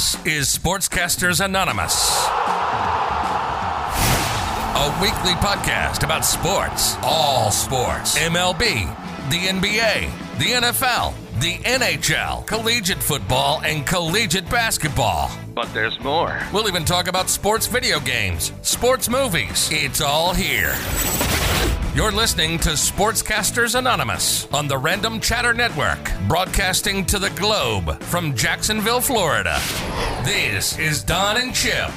This is Sportscasters Anonymous, a weekly podcast about sports, all sports, MLB, the NBA, the NFL, the NHL, collegiate football, and collegiate basketball. But there's more. We'll even talk about sports video games, sports movies. It's all here. You're listening to Sportscasters Anonymous on the Random Chatter Network, broadcasting to the globe from Jacksonville, Florida. This is Don and Chip.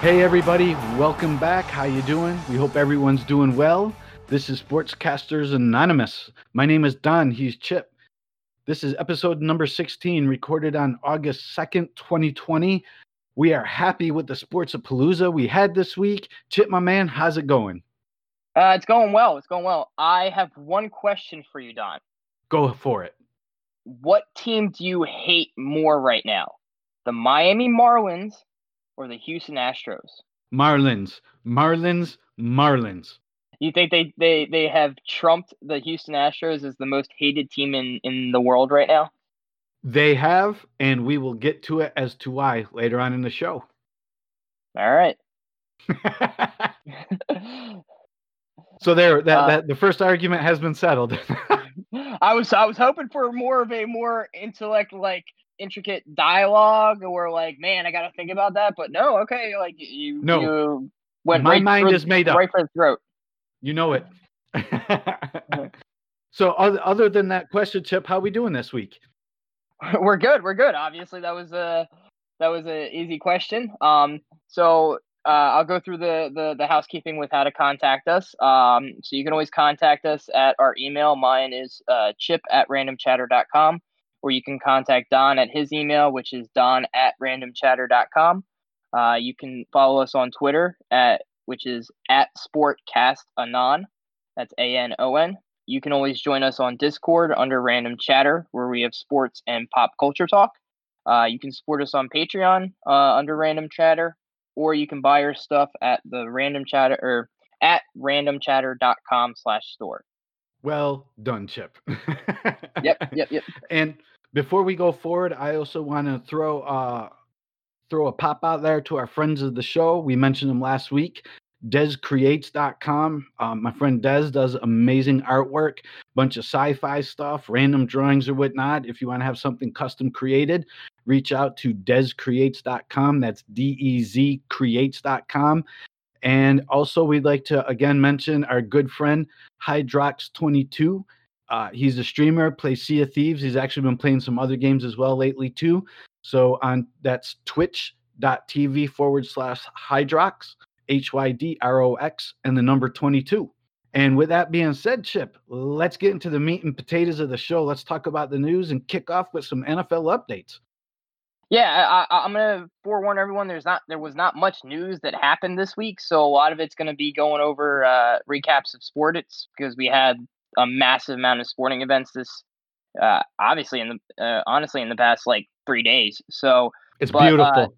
Hey everybody, welcome back. How you doing? We hope everyone's doing well. This is Sportscasters Anonymous. My name is Don, he's Chip. This is episode number 16, recorded on August 2nd, 2020. We are happy with the Sports of Palooza we had this week. Chip, my man, how's it going? Uh, it's going well. It's going well. I have one question for you, Don. Go for it. What team do you hate more right now? The Miami Marlins or the Houston Astros? Marlins, Marlins, Marlins. You think they, they, they have trumped the Houston Astros as the most hated team in, in the world right now? They have, and we will get to it as to why later on in the show. All right. so there, that, uh, that the first argument has been settled. I was I was hoping for more of a more intellect like intricate dialogue or like man I got to think about that, but no, okay, like you no. you went my right mind is made up right for the throat. You know it. so other, other than that question, Chip, how we doing this week? we're good. We're good. Obviously, that was a that was an easy question. Um, so uh, I'll go through the, the the housekeeping with how to contact us. Um, so you can always contact us at our email. Mine is uh, chip at randomchatter.com, or you can contact Don at his email, which is don at randomchatter.com. Uh, you can follow us on Twitter at which is at sportcastanon. That's A N O N. You can always join us on Discord under Random Chatter, where we have sports and pop culture talk. Uh, you can support us on Patreon uh, under Random Chatter, or you can buy our stuff at the Random Chatter or at randomchatter.com slash store. Well done, Chip. yep, yep, yep. And before we go forward, I also want to throw uh throw a pop out there to our friends of the show. We mentioned them last week dezcreates.com. Um, my friend Dez does amazing artwork, bunch of sci-fi stuff, random drawings or whatnot. If you want to have something custom created, reach out to dezcreates.com. That's D-E-Z creates.com. And also, we'd like to again mention our good friend Hydrox22. Uh, he's a streamer, plays Sea of Thieves. He's actually been playing some other games as well lately too. So on that's twitch.tv forward slash Hydrox. H Y D R O X, and the number 22. And with that being said, Chip, let's get into the meat and potatoes of the show. Let's talk about the news and kick off with some NFL updates. Yeah, I, am gonna forewarn everyone. There's not there was not much news that happened this week, so a lot of it's gonna be going over uh, recaps of sport. It's because we had a massive amount of sporting events this, uh, obviously in the uh, honestly in the past like three days. So it's but, uh, beautiful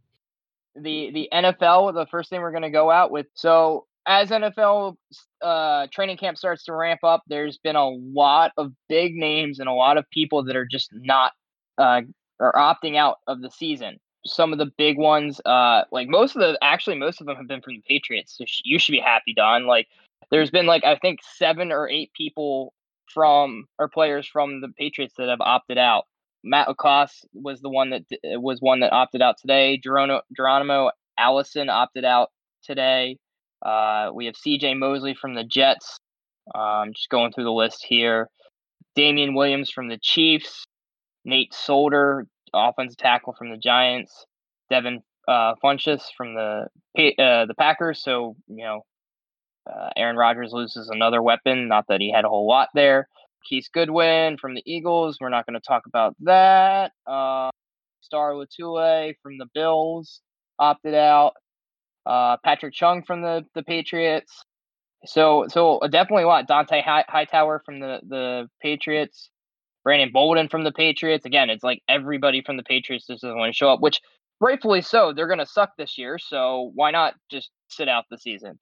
the the NFL, the first thing we're going to go out with. So as NFL uh, training camp starts to ramp up, there's been a lot of big names and a lot of people that are just not uh, are opting out of the season. Some of the big ones, uh, like most of the actually most of them have been from the Patriots. So you should be happy, Don. Like there's been like I think seven or eight people from or players from the Patriots that have opted out. Matt LaCosse was the one that was one that opted out today. Geronimo, Geronimo Allison opted out today. Uh, we have C.J. Mosley from the Jets. Um, just going through the list here. Damien Williams from the Chiefs. Nate Solder, offensive tackle from the Giants. Devin uh, Funchess from the uh, the Packers. So you know, uh, Aaron Rodgers loses another weapon. Not that he had a whole lot there. Keith Goodwin from the Eagles. We're not going to talk about that. Uh, Star Lotulelei from the Bills opted out. Uh, Patrick Chung from the, the Patriots. So so uh, definitely a lot. Dont'a Hightower from the, the Patriots. Brandon Bolden from the Patriots. Again, it's like everybody from the Patriots just doesn't want to show up, which rightfully so. They're going to suck this year, so why not just sit out the season?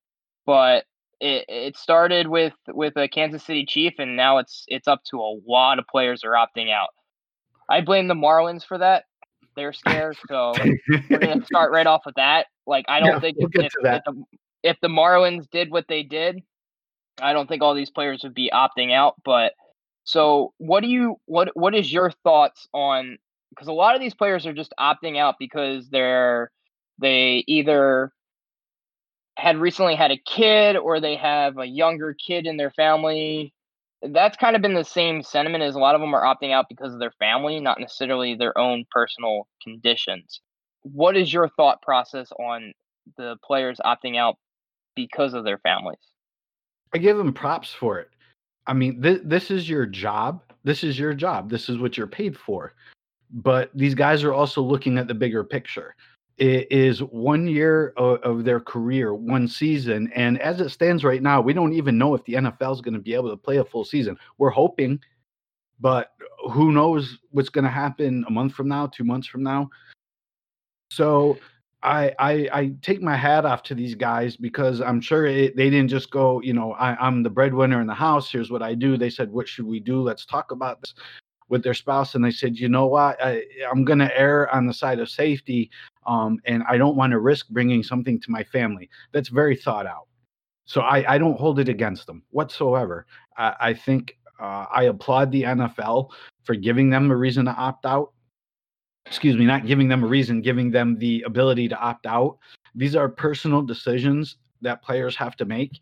But it, it started with with a Kansas City Chief, and now it's it's up to a lot of players are opting out. I blame the Marlins for that. They're scared, so we're gonna start right off with that. Like, I don't Yeah, think we'll if, if, the, if the Marlins did what they did, I don't think all these players would be opting out. But so, what do you what what is your thoughts on? Because a lot of these players are just opting out because they're they either had recently had a kid or they have a younger kid in their family. That's kind of been the same sentiment as a lot of them are opting out because of their family, not necessarily their own personal conditions. What is your thought process on the players opting out because of their families? I give them props for it. I mean, th- this is your job. This is your job. This is what you're paid for. But these guys are also looking at the bigger picture. Is one year of, their career, one season. And as it stands right now, we don't even know if the NFL is going to be able to play a full season. We're hoping, but who knows what's going to happen a month from now, two months from now. So I, I I take my hat off to these guys because I'm sure it, they didn't just go, you know, I, I'm the breadwinner in the house. Here's what I do. They said, what should we do? Let's talk about this with their spouse. And they said, you know what? I, I'm going to err on the side of safety, um, and I don't want to risk bringing something to my family. That's very thought out. So I, I don't hold it against them whatsoever. I, I think uh, I applaud the NFL for giving them a reason to opt out excuse me, not giving them a reason, giving them the ability to opt out. These are personal decisions that players have to make.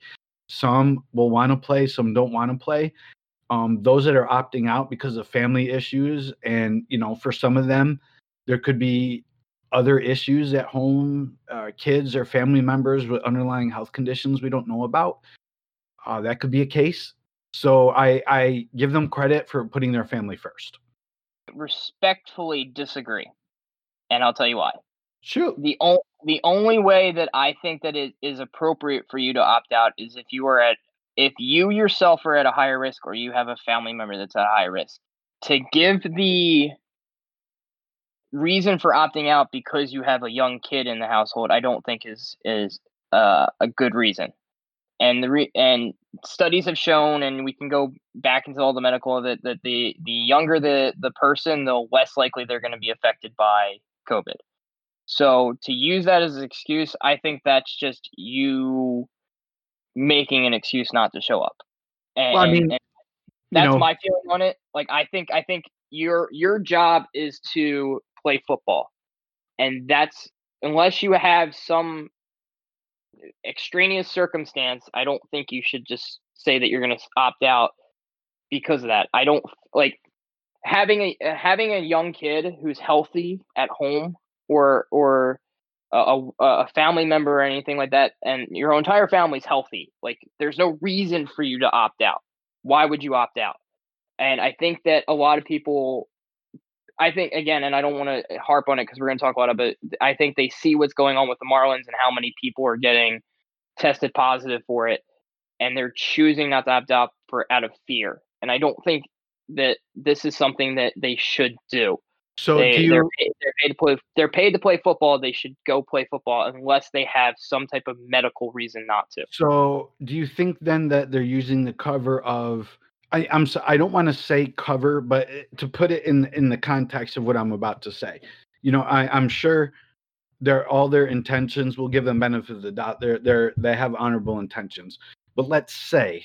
Some will want to play, some don't want to play. Um, those that are opting out because of family issues, and you know, for some of them, there could be other issues at home, uh, kids or family members with underlying health conditions we don't know about. Uh, that could be a case. So I, I give them credit for putting their family first. Respectfully disagree, and I'll tell you why. Shoot. the o- the only way that I think that it is appropriate for you to opt out is if you are at if you yourself are at a higher risk or you have a family member that's at a high risk. To give the reason for opting out because you have a young kid in the household, I don't think is is uh, a good reason. And the re- and studies have shown, and we can go back into all the medical that that the the younger the the person, the less likely they're going to be affected by COVID. So to use that as an excuse, I think that's just you making an excuse not to show up. And, Well, I mean, and that's know- my feeling on it. Like I think I think your your job is to play football. And that's unless you have some extraneous circumstance, I don't think you should just say that you're going to opt out because of that. I don't like having a uh, having a young kid who's healthy at home or or a, a, a family member or anything like that and your entire family's healthy like there's no reason for you to opt out why would you opt out and i think that a lot of people i think again and i don't want to harp on it because we're going to talk a lot about it i think they see what's going on with the marlins and how many people are getting tested positive for it and they're choosing not to opt out for out of fear and i don't think that this is something that they should do So they, do they're, you paid, they're paid to play. They're paid to play football. They should go play football unless they have some type of medical reason not to. so do you think then that they're using the cover of I, I'm so, I don't want to say cover, but eh, to put it in in the context of what I'm about to say, you know, I, I'm sure they're all their intentions. will give them benefit of the doubt. They're they're they have honorable intentions. But let's say,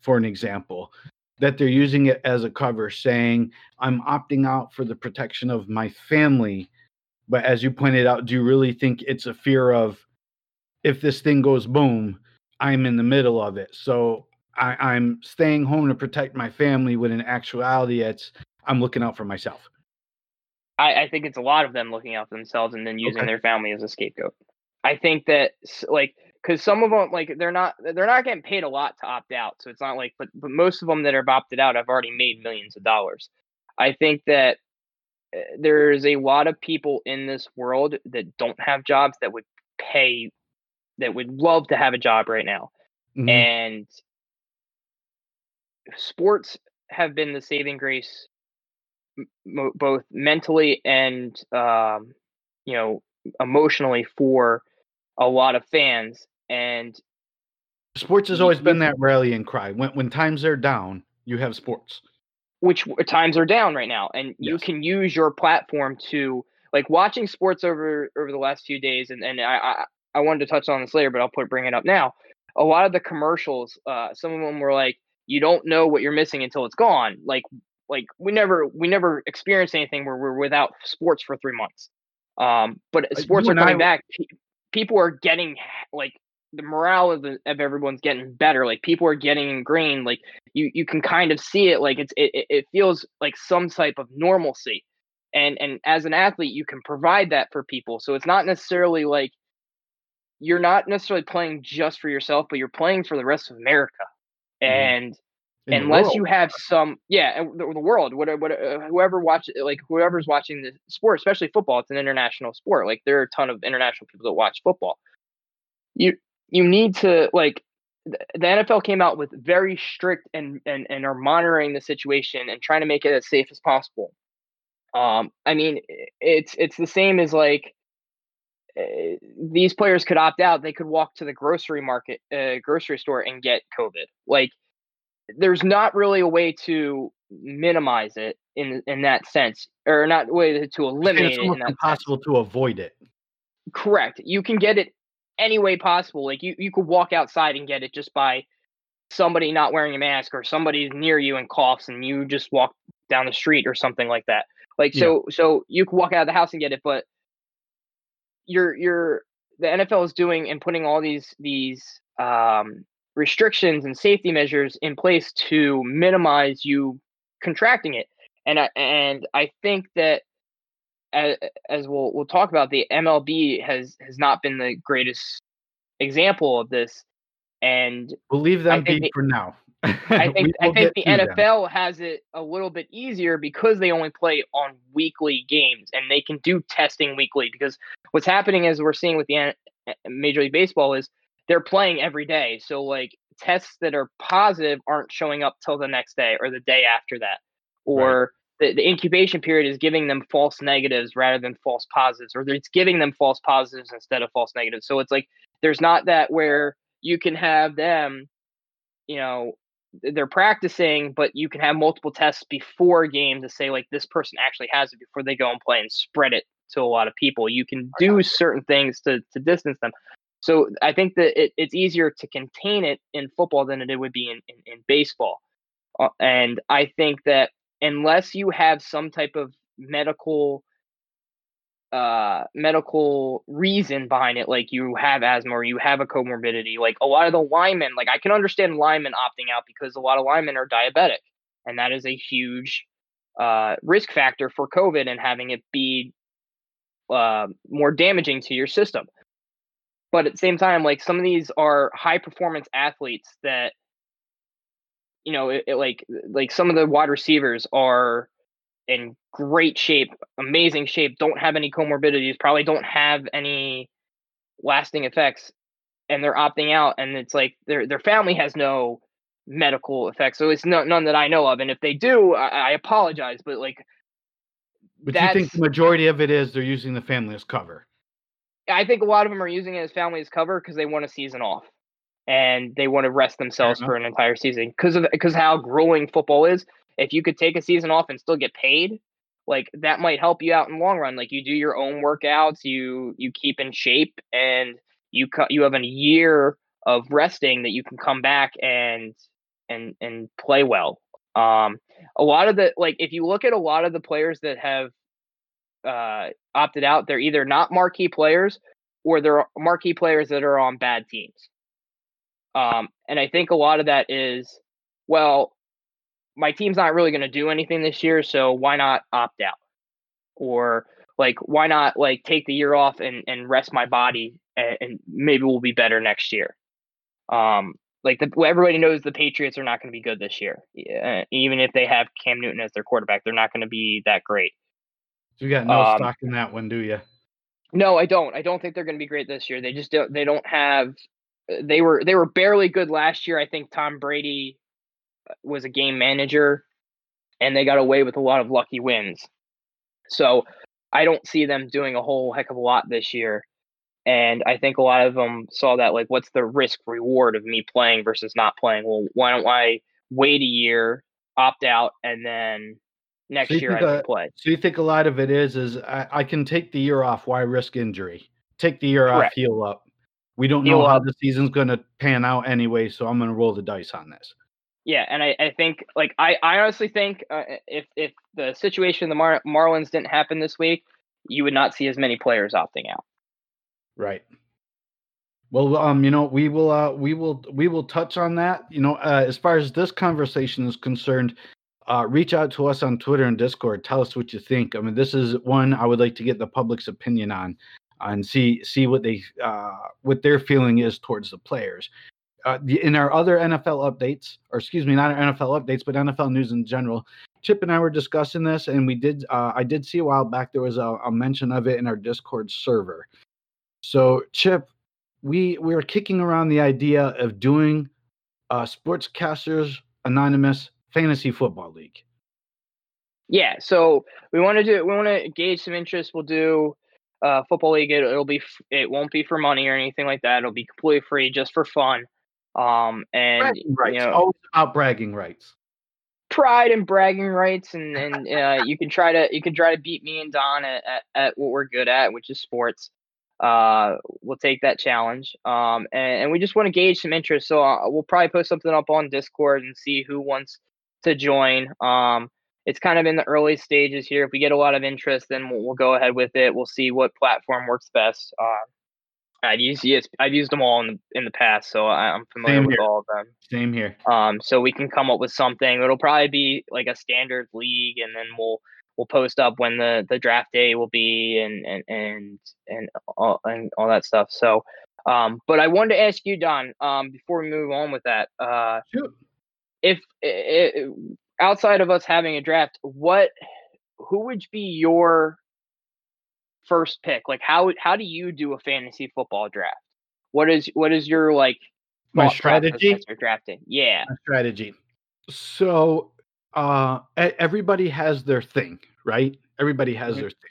for an example, that they're using it as a cover, saying I'm opting out for the protection of my family. But as you pointed out, do you really think it's a fear of if this thing goes boom, I'm in the middle of it. So I, I'm staying home to protect my family when in actuality it's I'm looking out for myself. I, I think it's a lot of them looking out for themselves and then using Okay. their family as a scapegoat. I think that like because some of them like they're not they're not getting paid a lot to opt out, so it's not like but but most of them that have opted out have already made millions of dollars. I think that uh, there's a lot of people in this world that don't have jobs that would pay that would love to have a job right now. Mhm. and sports have been the saving grace m- both mentally and um, you know emotionally for a lot of fans and Sports has always been that rallying cry. When when times are down, you have sports. which times are down right now, and you Yes. can use your platform to like watching sports over over the last few days, and and I I, I wanted to touch on this later, but I'll put bring it up now. A lot of the commercials, uh, some of them were like, you don't know what you're missing until it's gone. Like like we never we never experienced anything where we're without sports for three months. Um, but Uh, sports are and I coming back. People are getting like the morale of the, of everyone's getting better. Like people are getting ingrained. Like you you can kind of see it. Like it's it, it- it feels like some type of normalcy. And and as an athlete, you can provide that for people. So it's not necessarily like you're not necessarily playing just for yourself, but you're playing for the rest of America. Mhm. And in unless you have some yeah the, the world what, what uh, whoever watch like whoever's watching the sport especially football it's an international sport like there are a ton of international people that watch football. You you need to like the NFL came out with very strict and and and are monitoring the situation and trying to make it as safe as possible. Um i mean it's it's the same as like uh, these players could opt out they could walk to the grocery market uh, grocery store and get covid like there's not really a way to minimize it in in that sense, or not way to, eliminate it's it almost that sense. impossible to avoid it. Correct. You can get it any way possible. Like you, you could walk outside and get it just by somebody not wearing a mask or somebody's near you and coughs and you just walk down the street or something like that. Like Yeah. so so you could walk out of the house and get it, but you're you're the NFL is doing and putting all these these um restrictions and safety measures in place to minimize you contracting it. And I and I think that as, as we'll we'll talk about, the MLB has has not been the greatest example of this. And We'll leave them be for now. I think I think the. NFL has it a little bit easier because they only play on weekly games and they can do testing weekly. Because what's happening is we're seeing with the uh, uh, Major League Baseball is they're playing every day. So like tests that are positive aren't showing up till the next day or the day after that, or the, the incubation period is giving them false negatives rather than false positives, or it's giving them false positives instead of false negatives. So it's like there's not that where you can have them, you know, they're practicing, but you can have multiple tests before a game to say like this person actually has it before they go and play and spread it to a lot of people. You can do certain things to to distance them. So I think that it, it's easier to contain it in football than it would be in in, in baseball. Uh, and I think that unless you have some type of medical uh medical reason behind it like you have asthma or you have a comorbidity like a lot of the linemen like i can understand linemen opting out because a lot of linemen are diabetic and that is a huge uh risk factor for covid and having it be uh, more damaging to your system. But at the same time like some of these are high performance athletes that you know it, it like like some of the wide receivers are in great shape, amazing shape, don't have any comorbidities, probably don't have any lasting effects, and they're opting out. And it's like their their family has no medical effects, so it's no, none that I know of. And if they do, I, I apologize, but like But you think the majority of it is they're using the family as cover? I think a lot of them are using it as family as cover because they want a season off and they want to rest themselves for an entire season because of because how grueling football is. If you could take a season off and still get paid, like that might help you out in the long run. Like you do your own workouts, you you keep in shape, and you co- you have a year of resting that you can come back and and and play well. Um, a lot of the like if you look at a lot of the players that have uh, opted out, they're either not marquee players or they're marquee players that are on bad teams. Um, and I think a lot of that is, well, my team's not really going to do anything this year, so why not opt out? Or like, why not like take the year off and, and rest my body and, and maybe we'll be better next year. Um, like the, everybody knows the Patriots are not going to be good this year. Even if they have Cam Newton as their quarterback, they're not going to be that great. So you got no Um, stock in that one, do you? No, I don't. I don't think they're going to be great this year. They just don't. They don't have. They were they were barely good last year. I think Tom Brady was a game manager, and they got away with a lot of lucky wins. So I don't see them doing a whole heck of a lot this year. And I think a lot of them saw that like, what's the risk reward of me playing versus not playing? Well, why don't I wait a year opt out, and then next So year I can a- play. So you think a lot of it is is I, I can take the year off. Why risk injury? Take the year off, heal up. We don't Heal know how the season's going to pan out anyway, so I'm going to roll the dice on this. Yeah, and I, I think like I, I honestly think uh, if if the situation the Mar- Marlins didn't happen this week, you would not see as many players opting out. Right. Well, um, you know, we will, uh, we will, we will touch on that. You know, uh, as far as this conversation is concerned, uh, reach out to us on Twitter and Discord. Tell us what you think. I mean, this is one I would like to get the public's opinion on, and see see what they uh, what their feeling is towards the players. Uh, in our other NFL updates, or excuse me, not our NFL updates, but NFL news in general, Chip and I were discussing this, and we did. Uh, I did see a while back there was a, a mention of it in our Discord server. So, Chip, we we were kicking around the idea of doing a Sportscasters Anonymous Fantasy Football League. Yeah, so we want to do we want to gauge some interest. We'll do uh, football league. It, it'll be it won't be for money or anything like that. It'll be completely free, just for fun. Um, and you know, always about bragging rights. pride and bragging rights, and and uh, you can try to you can try to beat me and Don at, at, at what we're good at, which is sports. Uh, we'll take that challenge. Um, and, and we just want to gauge some interest. So uh, we'll probably post something up on Discord and see who wants to join. Um, it's kind of in the early stages here. If we get a lot of interest, then we'll, we'll go ahead with it. We'll see what platform works best. Uh, I've used yes, I've used them all in the in the past, so I'm familiar Same with here. all of them. Same here. Um, so we can come up with something. It'll probably be like a standard league, and then we'll we'll post up when the the draft day will be, and and and and all, and all that stuff. So, um, but I wanted to ask you, Don, um, before we move on with that, uh, Shoot. if i i outside of us having a draft, what who would be your first pick? Like how how do you do a fantasy football draft? What is what is your like My strategy? drafting? Yeah. My strategy. So, uh, everybody has their thing, right? Everybody has Mhm. their thing.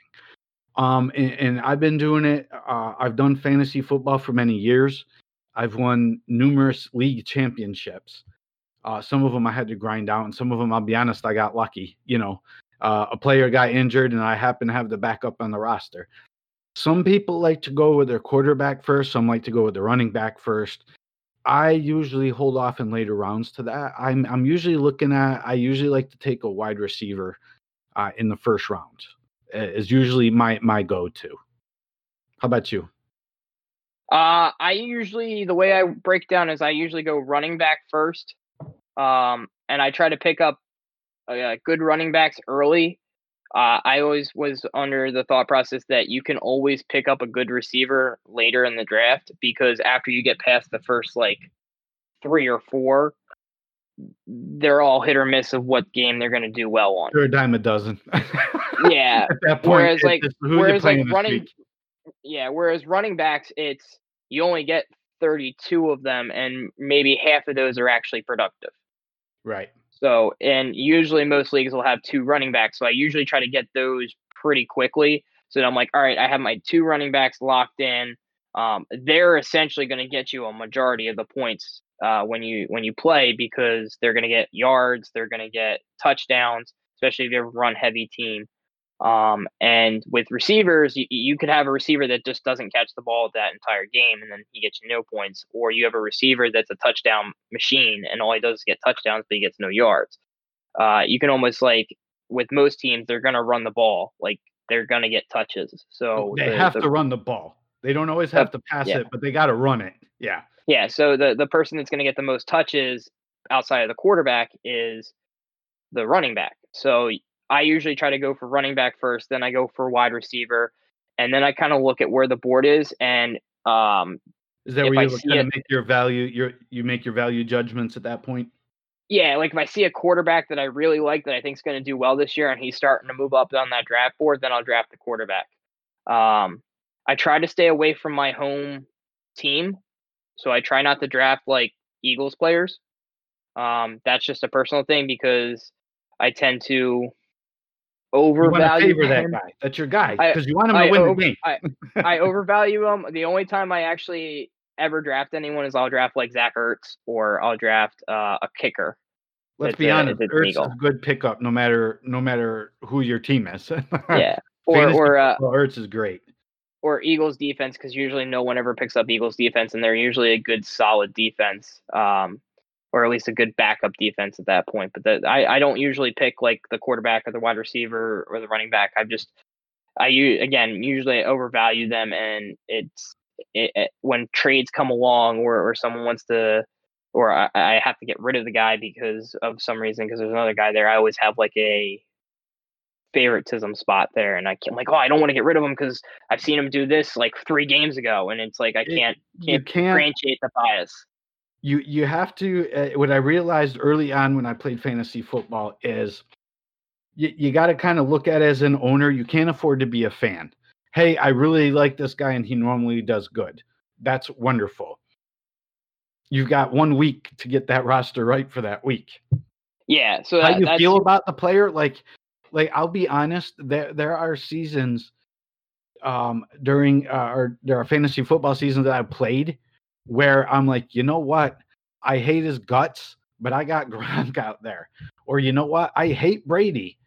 Um, and, and I've been doing it. Uh, I've done fantasy football for many years. I've won numerous league championships. Uh, some of them I had to grind out, and some of them, I'll be honest, I got lucky. You know, uh, a player got injured, and I happen to have the backup on the roster. Some people like to go with their quarterback first. Some like to go with the running back first. I usually hold off in later rounds to that. I'm I'm usually looking at. I usually like to take a wide receiver uh, in the first round. Is usually my my go to. How about you? Uh, I usually the way I break down is I usually go running back first, um, and I try to pick up uh, good running backs early. Uh, I always was under the thought process that you can always pick up a good receiver later in the draft because after you get past the first like three or four, they're all hit or miss of what game they're going to do well on. You're a dime a dozen. Yeah, At that point, whereas, like- just whereas like running week. yeah whereas running backs it's you only get 32 of them and maybe half of those are actually productive Right. So and usually most leagues will have two running backs so i usually try to get those pretty quickly. So i'm like all right i have my two running backs locked in. Um, they're essentially going to get you a majority of the points uh, when you when you play because they're going to get yards they're going to get touchdowns especially if you have a run heavy team um, and with receivers, you, you could have a receiver that just doesn't catch the ball that entire game, and then he gets you no points. Or you have a receiver that's a touchdown machine, and all he does is get touchdowns, but he gets no yards. Uh, you can almost like with most teams, they're gonna run the ball, like they're gonna get touches. So they the- have the- to run the ball. They don't always have to pass yeah. it, but they got to run it. Yeah. Yeah, so the the person that's going to get the most touches outside of the quarterback is the running back. So I usually try to go for running back first, then I go for wide receiver, and then I kind of look at where the board is and um Is that where I you see kind of make your value? Your you make your value judgments at that point. yeah, like if I see a quarterback that I really like that I think is going to do well this year and he's starting to move up on that draft board, then I'll draft the quarterback. Um, I try to stay away from my home team, so I try not to draft like Eagles players. Um, that's just a personal thing because I tend to You want to overvalue that guy. That's your guy because you want him to win over- the game. I overvalue them. The only time I actually ever draft anyone is I'll draft like Zach Ertz or I'll draft uh, a kicker. Let's be a- honest. it's Ertz is a good pickup, no matter no matter who your team is. Yeah. Or Fantasy or uh, Ertz is great. or Eagles defense because usually no one ever picks up Eagles defense, and they're usually a good solid defense, um, or at least a good backup defense at that point. But the, I I don't usually pick like the quarterback or the wide receiver or the running back. I've just I again usually overvalue them, and it's it, it, when trades come along or or someone wants to. Or I, I have to get rid of the guy because of some reason because there's another guy there. I always have like a favoritism spot there, and I can't like, oh, I don't want to get rid of him because I've seen him do this like three games ago, and it's like I can't You can't can't differentiate the bias. You you have to uh, what i realized early on when i played fantasy football is you, you got to kind of look at it as an owner you can't afford to be a fan. Hey i really like this guy and he normally does good. That's wonderful. You've got one week to get that roster right for that week. Yeah, so how that, you that's feel about the player like like i'll be honest there there are seasons um during uh, or there are fantasy football seasons that I've played where i'm like you know what? I hate his guts but i got Gronk out there. Or you know what? I hate brady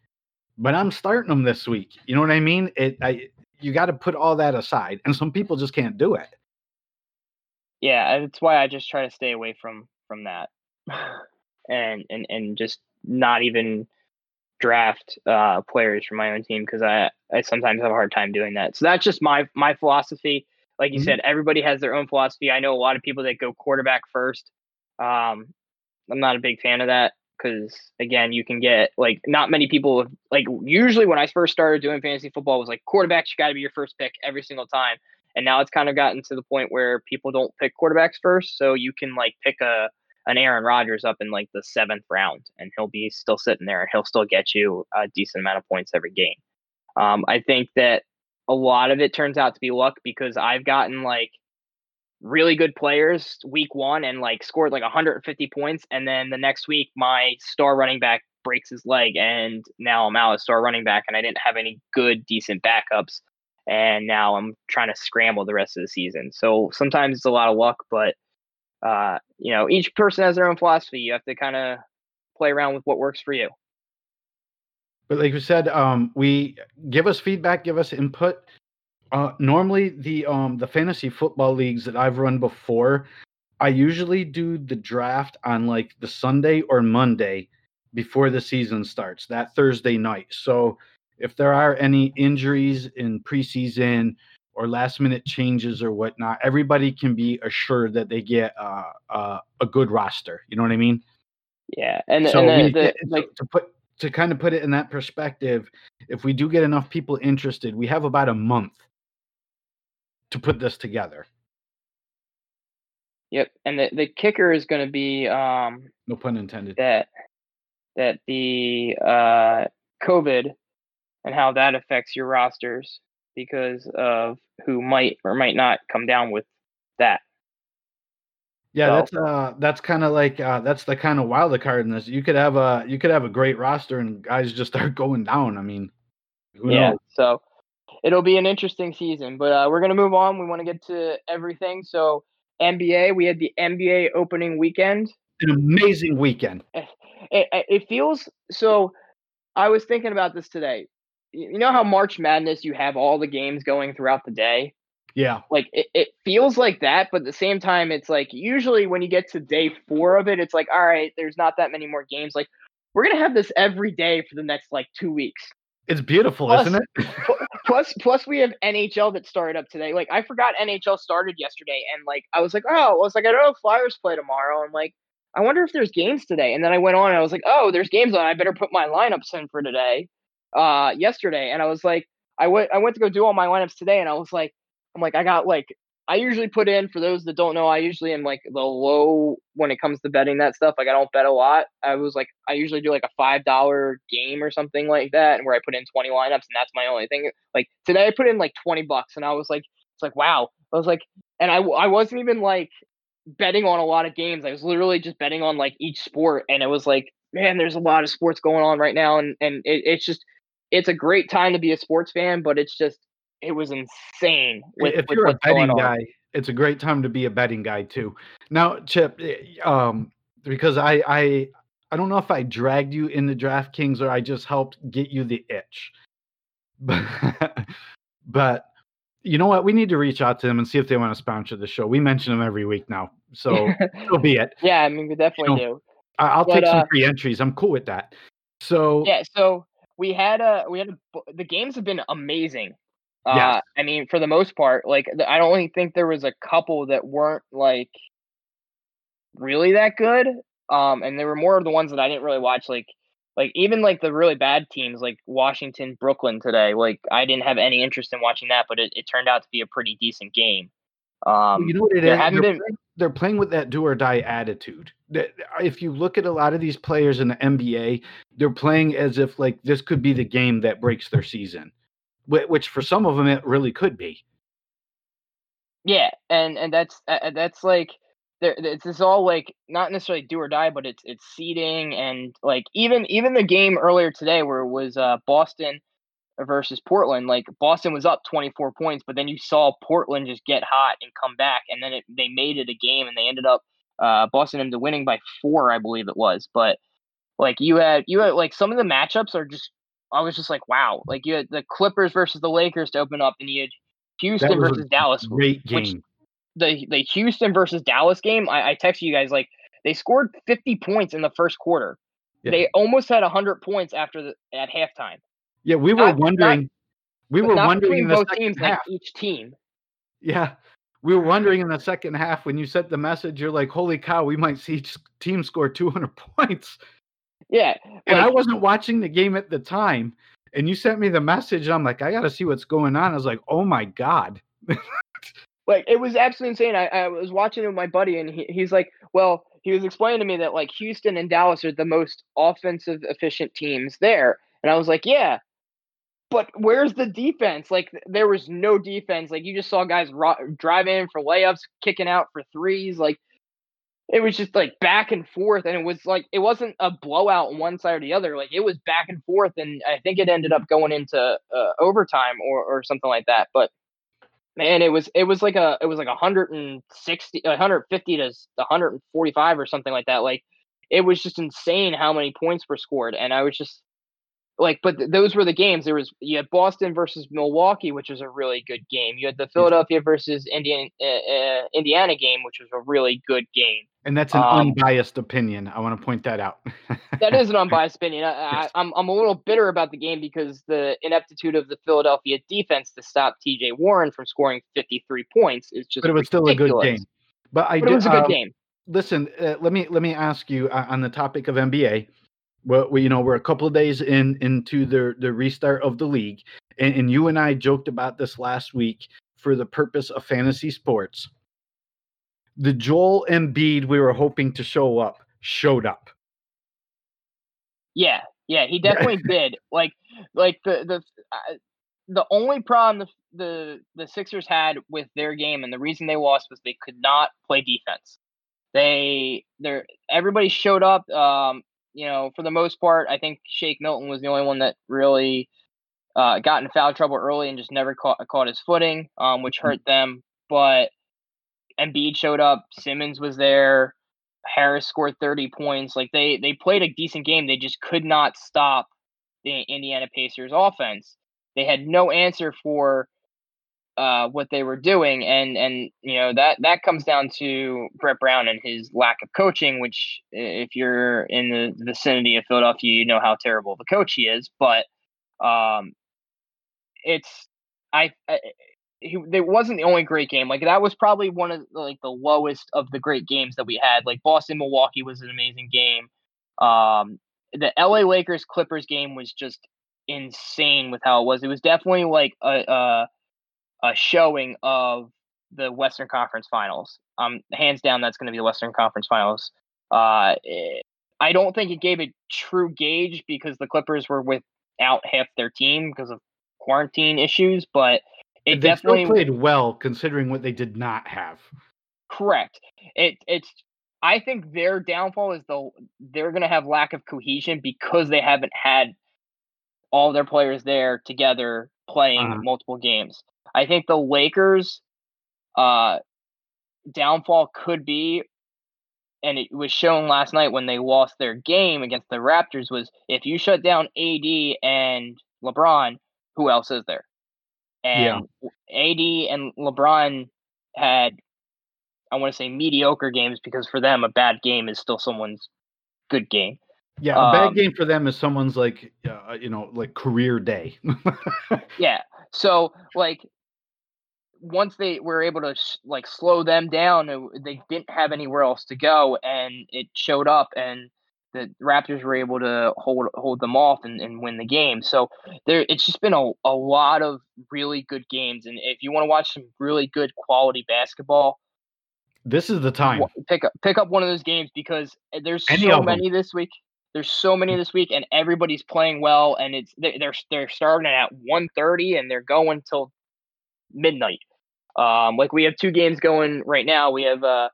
but i'm starting him this week. You know what i mean? It i you got to put all that aside and some people just can't do it. Yeah, that's why I just try to stay away from from that, and and and just not even draft uh players from my own team because I I sometimes have a hard time doing that. So that's just my my philosophy. Like you Mhm. said, everybody has their own philosophy. I know a lot of people that go quarterback first. Um, I'm not a big fan of that because again, you can get like not many people like usually when I first started doing fantasy football it was like quarterbacks you got to be your first pick every single time. And now it's kind of gotten to the point where people don't pick quarterbacks first, so you can like pick a an Aaron Rodgers up in like the seventh round, and he'll be still sitting there, and he'll still get you a decent amount of points every game. Um, I think that a lot of it turns out to be luck because I've gotten like really good players week one and like scored like 150 points, and then the next week my star running back breaks his leg, and now I'm out of star running back, and I didn't have any good decent backups and now I'm trying to scramble the rest of the season. So sometimes it's a lot of luck, but uh, you know, each person has their own philosophy. You have to kind of play around with what works for you. But like you said, um, we give us feedback, give us input. Uh, normally, the um, the fantasy football leagues that I've run before, I usually do the draft on like the Sunday or Monday before the season starts, that Thursday night. So if there are any injuries in preseason or last minute changes or whatnot, everybody can be assured that they get uh, uh, a good roster. You know what I mean? Yeah, and, so and we, the, the, like to put to kind of put it in that perspective if we do get enough people interested we have about a month to put this together yep, and the the kicker is going to be um no pun intended that that the uh COVID and how that affects your rosters because of who might or might not come down with that. Yeah so- that's uh that's kind of like uh that's the kind of wild card in this you could have a you could have a great roster and guys just start going down i mean who yeah. knows So it'll be an interesting season, but uh, we're gonna move on. We want to get to everything. So NBA, we had the NBA opening weekend. an amazing weekend It, it, it feels so. I was thinking about this today. You know how March Madness you have all the games going throughout the day. Yeah Like it, it feels like that, but at the same time, it's like usually when you get to day four of it, it's like all right, there's not that many more games. Like we're gonna have this every day for the next like two weeks. it's beautiful Plus- isn't it plus plus we have NHL that started up today. Like I forgot NHL started yesterday and like I was like, oh, I was like, I don't know if Flyers play tomorrow. And like, I wonder if there's games today. And then I went on and I was like, oh, there's games on. I better put my lineups in for today. Uh yesterday. And I was like, I went I went to go do all my lineups today and I was like, I'm like, I got like I usually put in for those that don't know, I usually am like the low when it comes to betting that stuff. Like I don't bet a lot. I was like I usually do like a five dollar game or something like that, and where I put in twenty lineups, and that's my only thing. Like today, I put in like twenty bucks, and I was like, it's like wow. I was like, and I I wasn't even like betting on a lot of games. I was literally just betting on like each sport, and it was like, man, there's a lot of sports going on right now, and and it, it's just it's a great time to be a sports fan, but it's just it was insane with, if with you're a betting guy, it's a great time to be a betting guy too. Now, Chip, eh, um, because I I I don't know if I dragged you into DraftKings or I just helped get you the itch. But, but you know what? We need to reach out to them and see if they want to sponsor the show. We mention them every week now, so so be it. Yeah, I mean, we definitely You do. I- I'll But, take some uh, free entries. I'm cool with that. So Yeah, so we had a we had a, the games have been amazing. Uh, Yes. I mean, for the most part, like I don't only think there was a couple that weren't like really that good. Um, and there were more of the ones that I didn't really watch, like like even like the really bad teams like Washington, Brooklyn today. Like I didn't have any interest in watching that, but it, it turned out to be a pretty decent game. Um, you know what it is? They're, been- playing, they're playing with that do or die attitude. That- If you look at a lot of these players in the NBA, they're playing as if like this could be the game that breaks their season, which for some of them it really could be. Yeah, and and that's uh, uh, that's like there. It's all like not necessarily do or die, but it's it's seeding and like even even the game earlier today where it was uh Boston versus Portland. Like Boston was up twenty four points, but then you saw Portland just get hot and come back, and then it, they made it a game, and they ended up uh Boston ended winning by four, I believe it was. But like you had you had like some of the matchups are just I was just like wow. Like you had the Clippers versus the Lakers to open up, and you had Houston versus Dallas Great which- game. the the Houston versus Dallas game, I, I texted you guys like they scored 50 points in the first quarter. Yeah. They almost had 100 points after the at halftime. Yeah, we were not- not- wondering. we were not wondering in the both teams, half. like each team. Yeah. We were wondering in the second half when you sent the message, you're like, holy cow, we might see each team score 200 points. Yeah, And I wasn't watching the game at the time. And you sent me the message, and I'm like, I got to see what's going on. I was like, oh my God. like it was absolutely insane. I, I was watching it with my buddy, and he, he's like, "Well, he was explaining to me that like Houston and Dallas are the most offensive efficient teams there," and I was like, "Yeah." But where's the defense? Like there was no defense. Like you just saw guys ro- drive in for layups, kicking out for threes. Like it was just like back and forth, and it was like it wasn't a blowout on one side or the other. Like it was back and forth, and I think it ended up going into uh, overtime or or something like that. But man it was it was like a it was like 160 150 to 145 or something like that like it was just insane how many points were scored and i was just like but th- those were the games there was you had boston versus milwaukee which was a really good game you had the philadelphia versus indiana uh, uh, indiana game which was a really good game And that's an Um, unbiased opinion. I want to point that out. that is an unbiased opinion. I, I, I'm I'm a little bitter about the game because the ineptitude of the Philadelphia defense to stop T.J. Warren from scoring 53 points is just. but it was still a good game. But I But it was a good um, game. listen uh, let me let me ask you uh, on the topic of nba well we, you know we're a couple of days in into the the restart of the league and, and you and i joked about this last week for the purpose of fantasy sports the joel Embiid we were hoping to show up showed up Yeah, yeah, he definitely did. Like, like the the uh, the only problem the the the Sixers had with their game and the reason they lost was they could not play defense. They they everybody showed up. Um, you know, for the most part, I think Shake Milton was the only one that really uh, got in foul trouble early and just never caught caught his footing, um, which hurt them. But Embiid showed up. Simmons was there. Harris scored 30 points. Like they they played a decent game. They just could not stop the Indiana Pacers offense. They had no answer for uh, what they were doing, and and you know that that comes down to Brett Brown and his lack of coaching. Which, if you're in the vicinity of Philadelphia, you know how terrible a coach he is. But um, it's I, I he there wasn't the only great game. Like that was probably one of like the lowest of the great games that we had. Like Boston Milwaukee was an amazing game. Um, the LA Lakers Clippers game was just insane with how it was. It was definitely like a a, a showing of the Western Conference Finals. Um, hands down, that's going to be the Western Conference Finals. Uh, eh, I don't think it gave a true gauge because the Clippers were without half their team because of quarantine issues, but it they definitely still played well considering what they did not have Correct. It it's I think their downfall is the they're gonna have lack of cohesion because they haven't had all their players there together playing Uh-huh. multiple games. I think the Lakers uh downfall could be and it was shown last night when they lost their game against the Raptors was if you shut down AD and LeBron, who else is there? And AD and LeBron had I want to say mediocre games because for them a bad game is still someone's good game. Yeah, a bad um, game for them is someone's like uh, you know like career day. yeah. So like once they were able to sh- like slow them down, they didn't have anywhere else to go, and it showed up, and the Raptors were able to hold hold them off and, and win the game. So there, it's just been a, a lot of really good games, and if you want to watch some really good quality basketball, this is the time. Pick up pick up one of those games because eh, there's Any so many this week. There's so many this week, and everybody's playing well, and it's they're they're starting at 1.30 and they're going till midnight. Um, like we have two games going right now. We have uh,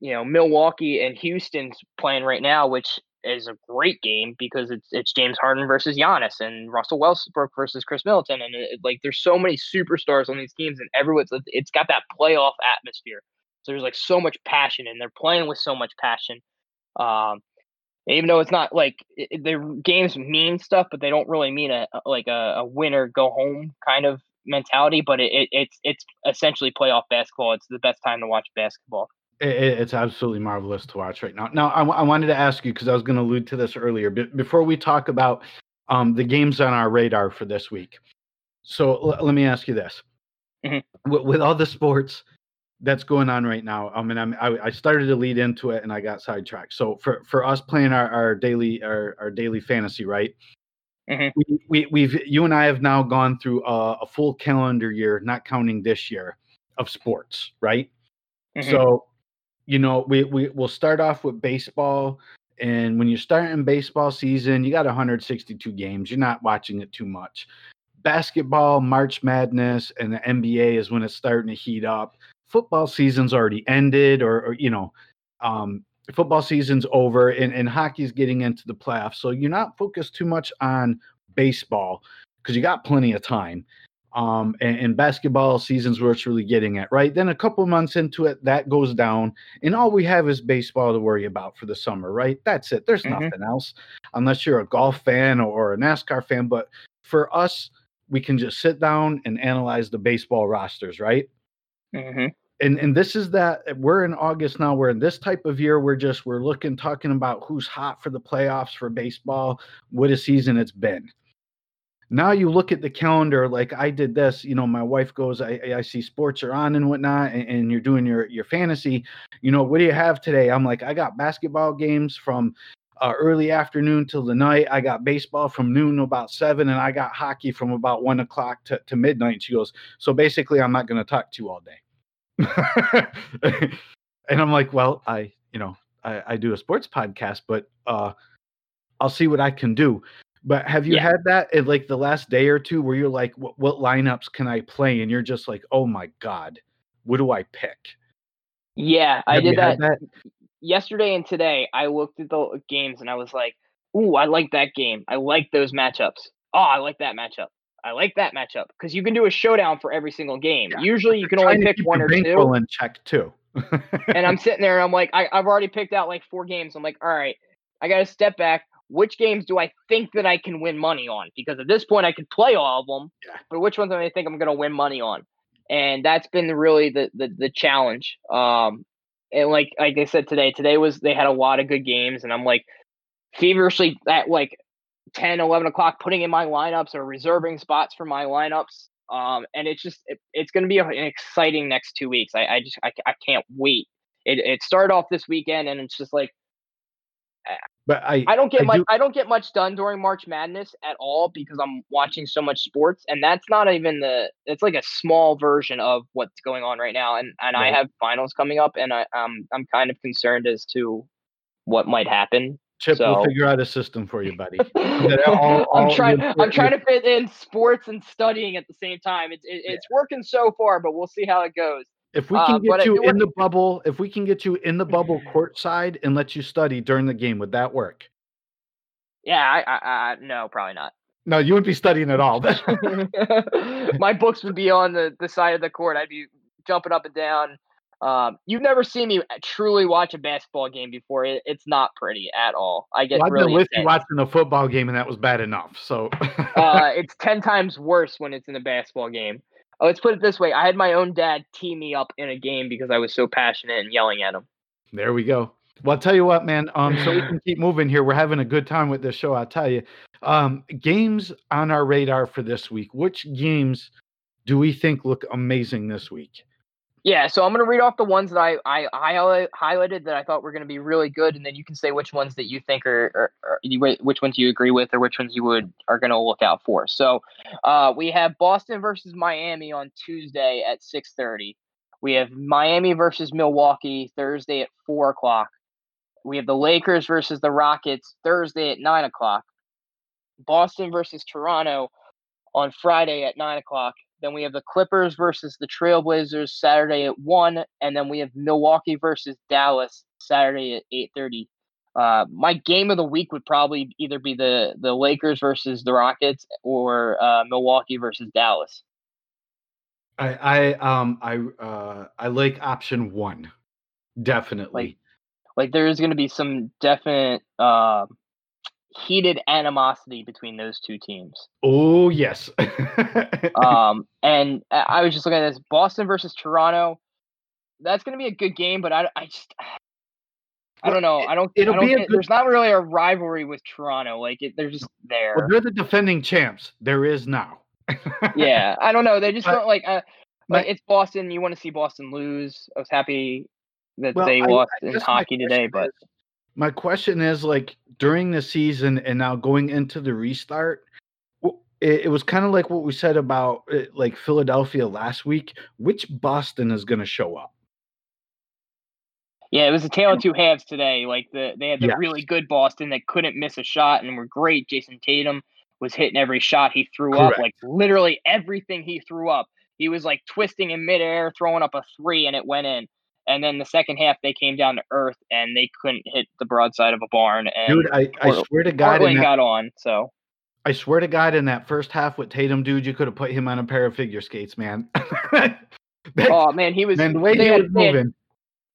you know, Milwaukee and Houston's playing right now, which is a great game because it's it's James Harden versus Giannis and Russell Westbrook versus Khris Middleton, and it, like there's so many superstars on these teams, and everyone's it's got that playoff atmosphere. So there's like so much passion, and they're playing with so much passion. Um, even though it's not like it, the games mean stuff, but they don't really mean a like a, a winner go home kind of mentality. But it, it, it's it's essentially playoff basketball. It's the best time to watch basketball. It, it's absolutely marvelous to watch right now. Now, I, I wanted to ask you because I was going to allude to this earlier, but before we talk about um, the games on our radar for this week. So l- let me ask you this: mm-hmm. with, with all the sports that's going on right now. I mean, I'm, I, I started to lead into it and I got sidetracked. So for, for us playing our, our daily our, our daily fantasy, right? Mm-hmm. We, we we've you and I have now gone through a, a, full calendar year, not counting this year, of sports, right? Mm-hmm. So, you know, we we will start off with baseball, and when you start in baseball season, you got 162 games. You're not watching it too much. Basketball, March Madness, and the NBA is when it's starting to heat up football season's already ended or, or you know um, football season's over and, and hockey's getting into the playoffs. So you're not focused too much on baseball because you got plenty of time um, and, and, basketball season's where it's really getting at right? Then a couple months into it that goes down and all we have is baseball to worry about for the summer right? That's it. There's mm-hmm. nothing else unless you're a golf fan or, a nascar fan but for us we can just sit down and analyze the baseball rosters right? Mm-hmm and and this is that we're in August now. We're in this type of year. We're just we're looking talking about who's hot for the playoffs for baseball. What a season it's been. Now you look at the calendar like I did this. You know, my wife goes, I, I see sports are on and whatnot, and, and you're doing your your fantasy. You know, what do you have today? I'm like, I got basketball games from uh, early afternoon till the night. I got baseball from noon to about seven, and I got hockey from about one o'clock to, to midnight. And She goes, so basically, I'm not going to talk to you all day. and I'm like, well, I, you know, I, I do a sports podcast, but uh, I'll see what I can do. But have you yeah. had that in like the last day or two where you're like, what, what lineups can I play? And you're just like, oh my God, what do I pick? Yeah, have I did that, that yesterday and today. I looked at the games and I was like, ooh, I like that game. I like those matchups. Oh, I like that matchup. I like that matchup because you can do a showdown for every single game. Yeah. Usually, you can only pick one or two. And check too. and I'm sitting there and I'm like, I, I've already picked out like four games. I'm like, all right, I got to step back. Which games do I think that I can win money on? Because at this point, I could play all of them, yeah. but which ones do I think I'm going to win money on? And that's been really the the, the challenge. Um, and like like I said today, today was they had a lot of good games, and I'm like feverishly at like 10, 11 o'clock, putting in my lineups or reserving spots for my lineups. Um, and it's just it, it's going to be an exciting next two weeks. I, I just I, I can't wait. It it started off this weekend, and it's just like. But I I don't get I much do... I don't get much done during March Madness at all because I'm watching so much sports, and that's not even the it's like a small version of what's going on right now. And and right. I have finals coming up, and I um I'm kind of concerned as to what might happen Chip, so, we'll figure out a system for you, buddy. all, all I'm trying. I'm trying to fit in sports and studying at the same time. It's it, it's yeah. working so far, but we'll see how it goes. If we can uh, get you in the bubble, if we can get you in the bubble courtside and let you study during the game, would that work? Yeah, I, I, I no, probably not. No, you wouldn't be studying at all. My books would be on the, the side of the court. I'd be jumping up and down. Um, you've never seen me truly watch a basketball game before. It, it's not pretty at all. I get Well, I've really been with you watching a football game, and that was bad enough. So, uh, it's 10 times worse when it's in a basketball game. Uh, Let's put it this way I had my own dad tee me up in a game because I was so passionate and yelling at him. there we go. Well, I'll tell you what, man. Um, so we can keep moving here. We're having a good time with this show. I'll tell you. Um, games on our radar for this week. Which games do we think look amazing this week? Yeah, so I'm going to read off the ones that I, I, I highlighted that I thought were going to be really good, and then you can say which ones that you think are, are, are which ones you agree with or which ones you would are going to look out for. So uh, we have Boston versus Miami on Tuesday at 6:30. We have Miami versus Milwaukee Thursday at four o'clock. We have the Lakers versus the Rockets Thursday at nine o'clock. Boston versus Toronto on Friday at nine o'clock. Then we have the Clippers versus the Trailblazers Saturday at one, and then we have Milwaukee versus Dallas Saturday at eight thirty. Uh, my game of the week would probably either be the the Lakers versus the Rockets or uh, Milwaukee versus Dallas. I, I, um, I, uh, I like option one, definitely. Like there is going to be some definite uh, heated animosity between those two teams. oh yes. um, and I I was just looking at this Boston versus Toronto. That's going to be a good game, but I, I just, I don't know. I don't. it'll I don't be good- there's not really a rivalry with Toronto. Like it, they're just there. well, they're the defending champs. There is now. yeah, I don't know. They just But- don't like. Uh, like it's Boston. You want to see Boston lose. I was happy that Well, they I- lost I in hockey today, but my question is like during the season and now going into the restart it, it was kind of like what we said about uh, like philadelphia last week which boston is going to show up Yeah, it was a tale of two halves today. Like the they had the Yes. really good Boston that couldn't miss a shot and were great. Jayson Tatum was hitting every shot he threw up, like literally everything he threw up. He was like twisting in midair, throwing up a three, and it went in. And then the second half, they came down to earth and they couldn't hit the broadside of a barn. And dude i, I Port- swear to god Portland that, got on. So i swear to god in that first half with tatum dude you could have put him on a pair of figure skates man That- oh man, he was man the way they he had- was they had moving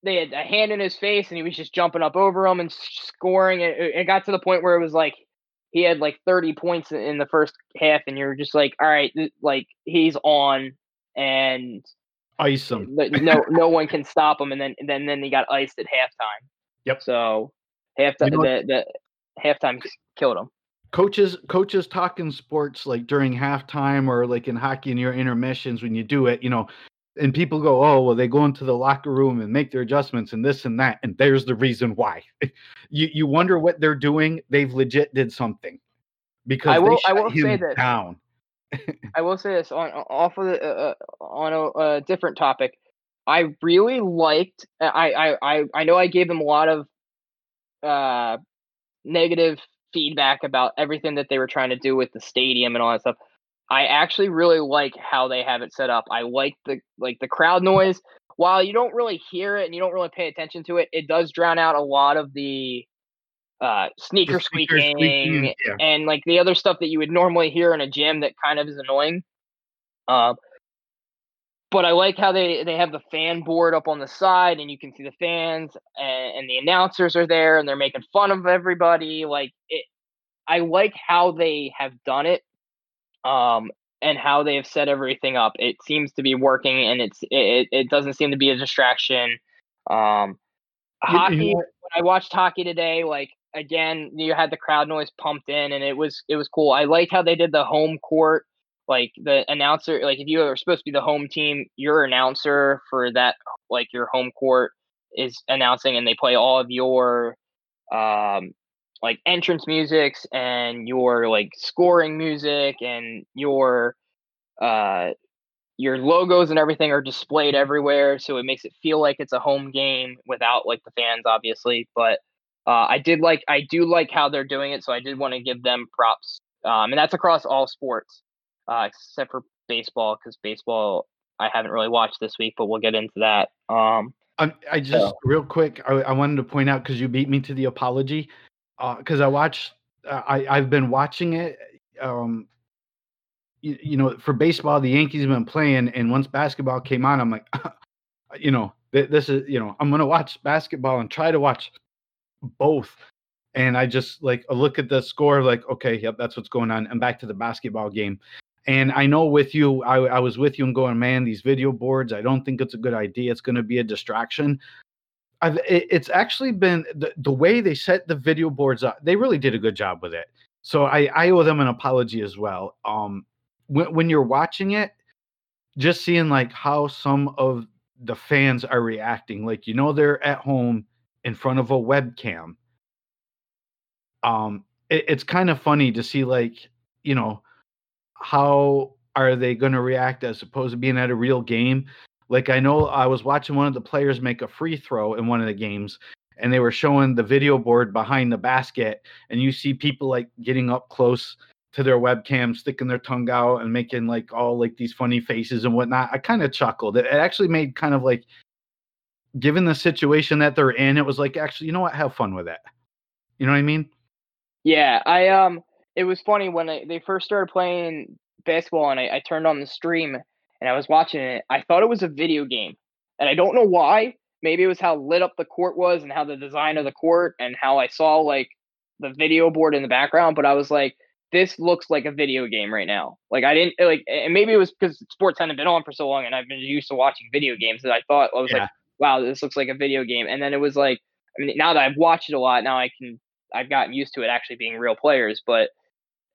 they had a hand in his face and he was just jumping up over him and scoring. It, it got to the point where it was like he had like 30 points in- in the first half, and you're just like, all right, like he's on, and ice them. no no one can stop them, And then then then he got iced at halftime. Yep. So halftime You know the, the halftime killed him. coaches coaches talking sports like during halftime or like in hockey in your intermissions when you do it you know and people go oh well they go into the locker room and make their adjustments and this and that and there's the reason why you you wonder what they're doing they've legit did something because I will- they I will say this. down I will say this on off of the uh, uh, on a, different topic. I really liked. I I I I know I gave them a lot of uh negative feedback about everything that they were trying to do with the stadium and all that stuff. I actually really like how they have it set up. I like the like the crowd noise. While you don't really hear it and you don't really pay attention to it, it does drown out a lot of the uh, sneaker squeaking, yeah. and like the other stuff that you would normally hear in a gym that kind of is annoying. Um, but I like how they they have the fan board up on the side, and you can see the fans, and, and the announcers are there, and they're making fun of everybody. Like it, I like how they have done it, um, and how they have set everything up. It seems to be working, and it's it, it doesn't seem to be a distraction. Um, You- you know hockey when I watched hockey today, like again, you had the crowd noise pumped in, and it was it was cool. I like how they did the home court, like the announcer, like if you are supposed to be the home team, your announcer for that, like your home court, is announcing, and they play all of your, um, like entrance musics and your like scoring music and your, uh, your logos and everything are displayed everywhere so it makes it feel like it's a home game without like the fans obviously but uh, i did like i do like how they're doing it so i did want to give them props um, and that's across all sports uh, except for baseball because baseball i haven't really watched this week but we'll get into that um, I, I just real quick, I, I wanted to point out because you beat me to the apology, because I watched, uh, I I've been watching it. Um, you, you know, for baseball, the Yankees have been playing, and once basketball came on, I'm like, you know, th- this is you know I'm gonna watch basketball and try to watch both. And I just like a look at the score, like okay, yep, that's what's going on. And back to the basketball game. And I know with you, I, I was with you and going, man, these video boards, I don't think it's a good idea. It's going to be a distraction. I've, it, it's actually been the, the way they set the video boards up. They really did a good job with it. So I, I owe them an apology as well. Um, when, when you're watching it, just seeing like how some of the fans are reacting, like you know they're at home in front of a webcam. Um, it, it's kind of funny to see like you know how are they going to react as opposed to being at a real game. Like I know I was watching one of the players make a free throw in one of the games, and they were showing the video board behind the basket, and you see people like getting up close to their webcam, sticking their tongue out and making like all like these funny faces and whatnot. I kind of chuckled. It, it actually made kind of like, given the situation that they're in, it was like, actually, you know what? Have fun with it. You know what I mean? Yeah, I um, it was funny when I, they first started playing basketball, and I, I turned on the stream and I was watching it. I thought it was a video game, and I don't know why. Maybe it was how lit up the court was and how the design of the court and how I saw like the video board in the background. But I was like, this looks like a video game right now. Like I didn't like, and maybe it was because sports hadn't been on for so long, and I've been used to watching video games that I thought I was yeah. like, wow, this looks like a video game. And then it was like, I mean, now that I've watched it a lot, now I can I've gotten used to it actually being real players. But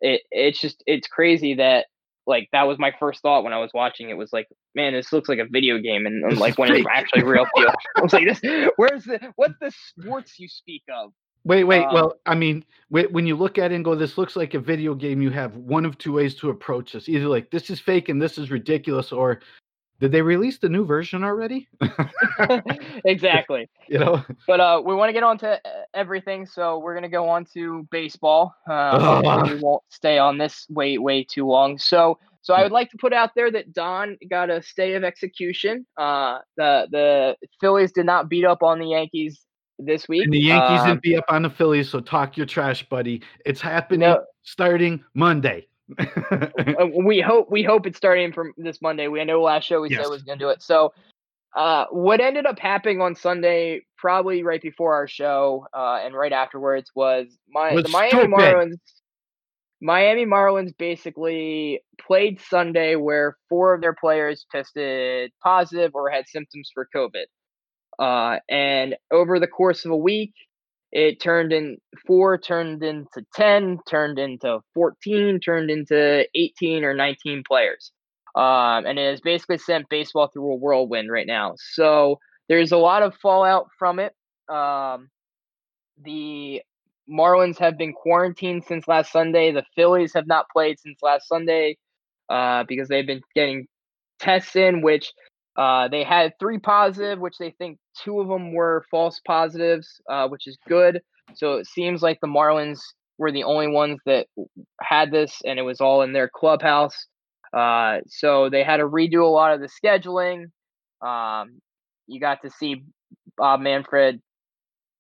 it it's just it's crazy that like that was my first thought when I was watching it was like, man, this looks like a video game, and, and like when it's actually real feel, I was like, this, where's the what's the sports you speak of? Wait, wait. Um, well, I mean, when you look at it and go, this looks like a video game. You have one of two ways to approach this: either like this is fake and this is ridiculous, or did they release the new version already? exactly. You know. But uh, we want to get on to uh, everything, so we're gonna go on to baseball. Uh, we won't stay on this way way too long. So. So I would like to put out there that Don got a stay of execution. Uh, the the Phillies did not beat up on the Yankees this week. And the Yankees um, didn't be up on the Phillies, so talk your trash, buddy. It's happening no, starting Monday. Uh, we hope we hope it's starting from this Monday. We I know last show we yes. said was going to do it. So, uh, what ended up happening on Sunday, probably right before our show uh, and right afterwards, was my the Miami. Marlins. Miami Marlins basically played Sunday where four of their players tested positive or had symptoms for COVID. Uh, and over the course of a week, it turned in four, turned into 10, turned into 14, turned into 18 or 19 players. Um, and it has basically sent baseball through a whirlwind right now. So there's a lot of fallout from it. Um, the Marlins have been quarantined since last Sunday. The Phillies have not played since last Sunday uh, because they've been getting tests in, which uh, they had three positive, which they think two of them were false positives, uh, which is good. So it seems like the Marlins were the only ones that had this, and it was all in their clubhouse. Uh, so they had to redo a lot of the scheduling. Um, you got to see Bob Manfred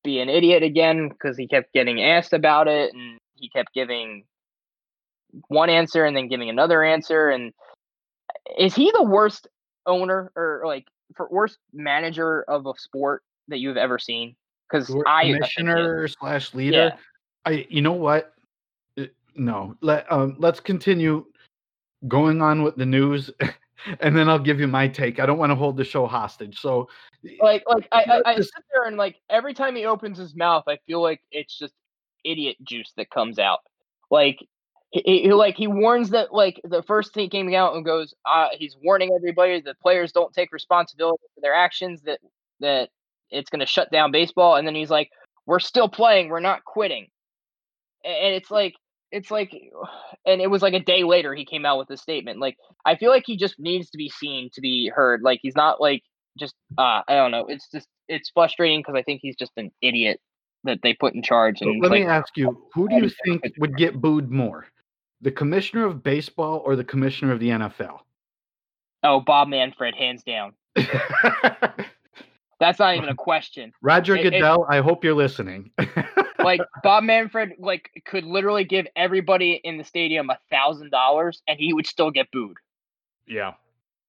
be an idiot again because he kept getting asked about it, and he kept giving one answer and then giving another answer. And is he the worst owner or like for worst manager of a sport that you've ever seen? Because I commissioner slash leader. Yeah. I you know what? Uh, no, let um let's continue going on with the news. and then I'll give you my take. I don't want to hold the show hostage. So, like, like I, I, I sit there and like every time he opens his mouth, I feel like it's just idiot juice that comes out. Like he, he, like he warns that like the first thing came out and goes uh, he's warning everybody that players don't take responsibility for their actions that that it's going to shut down baseball and then he's like we're still playing we're not quitting. And it's like it's like and it was like a day later he came out with a statement like i feel like he just needs to be seen to be heard like he's not like just uh i don't know it's just it's frustrating because i think he's just an idiot that they put in charge and let like, me ask you who do you think would get booed more the commissioner of baseball or the commissioner of the NFL? Oh, Bob Manfred, hands down. That's not even a question. Roger it, Goodell, it, I hope you're listening. like Bob Manfred, like could literally give everybody in the stadium a thousand dollars, and he would still get booed. Yeah.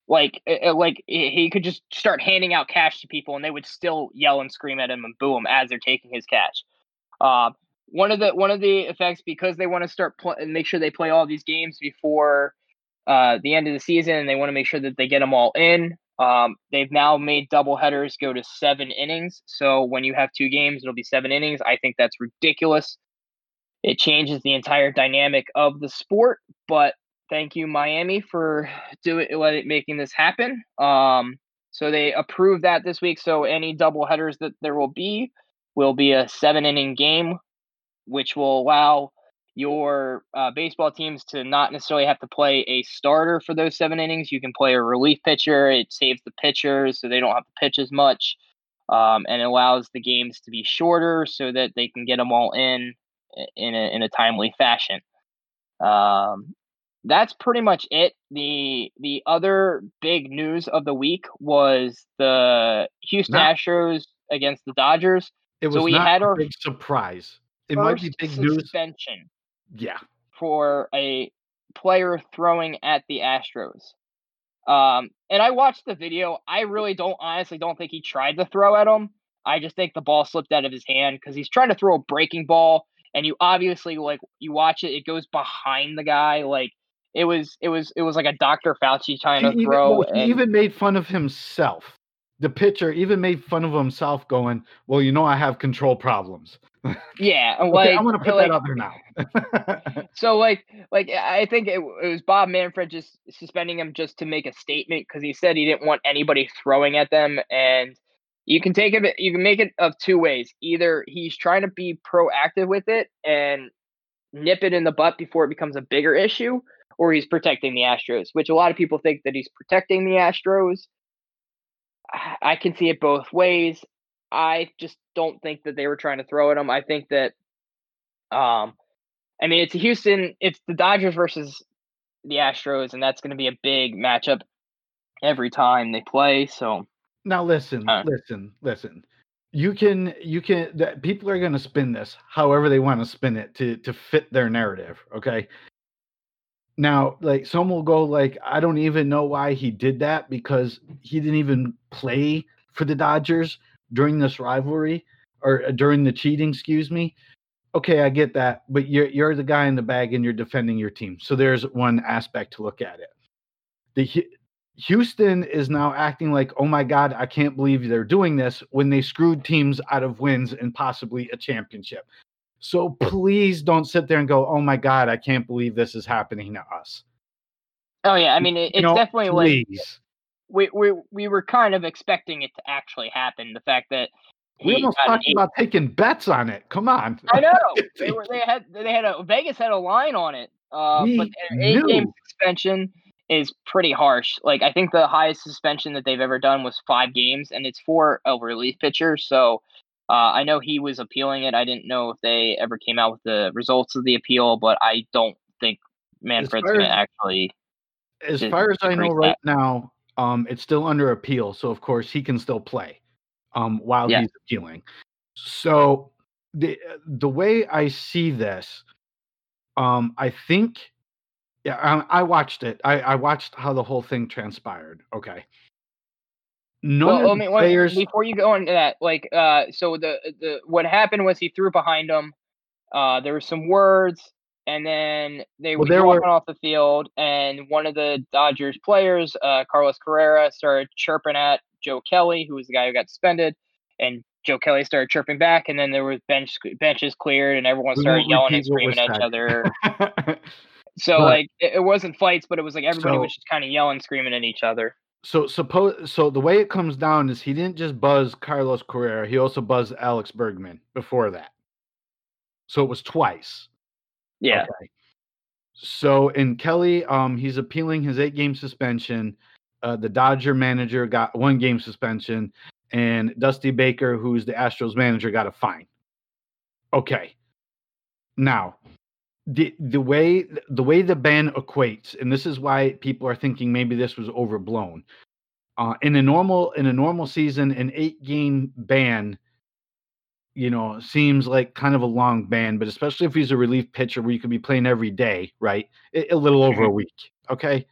Like uh, uh, like he could just start handing out cash to people, and they would still yell and scream at him and boo him as they're taking his cash. Uh, one of the one of the effects because they want to start pl- and make sure they play all these games before uh, the end of the season, and they want to make sure that they get them all in. Um, they've now made double headers go to seven innings. So when you have two games, it'll be seven innings. I think that's ridiculous. It changes the entire dynamic of the sport. But thank you, Miami, for doing it, making this happen. Um, so they approved that this week. So any double headers that there will be will be a seven inning game, which will allow your uh, baseball teams to not necessarily have to play a starter for those seven innings. You can play a relief pitcher. It saves the pitchers so they don't have to pitch as much. Um, and it allows the games to be shorter so that they can get them all in in a, in a timely fashion. Um, that's pretty much it. the The other big news of the week was the Houston Astros against the Dodgers. It was so we not had our big surprise. It might be big suspension. news yeah. For a player throwing at the Astros. Um, and I watched the video. I really don't honestly don't think he tried to throw at him. I just think the ball slipped out of his hand because he's trying to throw a breaking ball, and you obviously like you watch it, it goes behind the guy. Like it was, it was, it was like a Dr. Fauci trying to he throw. Even, and, he even made fun of himself. The pitcher even made fun of himself, going, "Well, you know, I have control problems." Yeah, like okay, I'm gonna put like, that out there now. so like like I think it, it, was Bob Manfred just suspending him just to make a statement because he said he didn't want anybody throwing at them, and you can take it you can make it of two ways. Either he's trying to be proactive with it and nip it in the butt before it becomes a bigger issue, or he's protecting the Astros, which a lot of people think that he's protecting the Astros. I can see it both ways. I just don't think that they were trying to throw at him. I think that, um, I mean, it's Houston, it's the Dodgers versus the Astros, and that's going to be a big matchup every time they play. So now, listen, uh, listen, listen. You can, you can. The, people are going to spin this however they want to spin it to to fit their narrative. Okay. Now, like some will go like, I don't even know why he did that because he didn't even play for the Dodgers during this rivalry or uh, during the cheating, excuse me. Okay, I get that, but you're you're the guy in the bag and you're defending your team. So there's one aspect to look at it. The Houston is now acting like, "Oh my god, I can't believe they're doing this" when they screwed teams out of wins and possibly a championship. So please don't sit there and go, "Oh my god, I can't believe this is happening to us." Oh yeah, I mean it, it's you know, definitely please. like we we we were kind of expecting it to actually happen. The fact that we almost talked about taking bets on it. Come on. I know they were they had they had a Vegas had a line on it. Uh, but eight game suspension is pretty harsh. Like I think the highest suspension that they've ever done was five games, and it's for a relief pitcher. So uh, I know he was appealing it. I didn't know if they ever came out with the results of the appeal, but I don't think Manfred's going to actually. As far as I know, that. right now, um, it's still under appeal, so of course he can still play um, while yeah. he's appealing. So the the way I see this, um, I think, yeah, I, I watched it. I, I watched how the whole thing transpired. Okay. None well, players... before you go into that, like, uh, so the the what happened was he threw behind him. Uh, there were some words and then they well, were walking off the field, and one of the Dodgers players, uh, Carlos Correa, started chirping at Joe Kelly, who was the guy who got suspended, and Joe Kelly started chirping back, and then there was bench benches cleared, and everyone started yelling and screaming at each other. so but, like it, it, wasn't fights, but it was like everybody so, was just kind of yelling, screaming at each other. So suppose so the way it comes down is he didn't just buzz Carlos Correa, he also buzzed Alex Bregman before that. So it was twice. Yeah. Okay. So in Kelly, um, he's appealing his eight game suspension. Uh, the Dodger manager got one game suspension, and Dusty Baker, who's the Astros manager, got a fine. Okay. Now, the the way the way the ban equates, and this is why people are thinking maybe this was overblown. Uh, in a normal in a normal season, an eight game ban you know, seems like kind of a long ban, but especially if he's a relief pitcher where you could be playing every day, right? A, a little over a mm-hmm. week. Okay.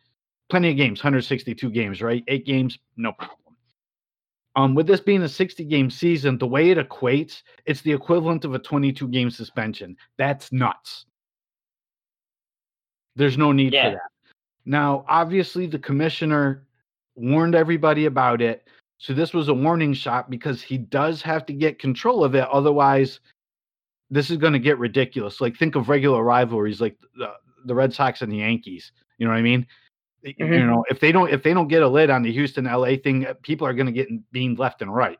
plenty of games, 162 games, right? Eight games, no problem. Um, with this being a 60 game season, the way it equates, it's the equivalent of a 22 game suspension. That's nuts. There's no need Yeah. for that. Now, obviously, the commissioner warned everybody about it. So this was a warning shot because he does have to get control of it. Otherwise, this is going to get ridiculous. Like think of regular rivalries, like the, the Red Sox and the Yankees. You know what I mean? Y- You know, if they don't if they don't get a lid on the Houston LA thing, uh, people are going to get beamed left and right.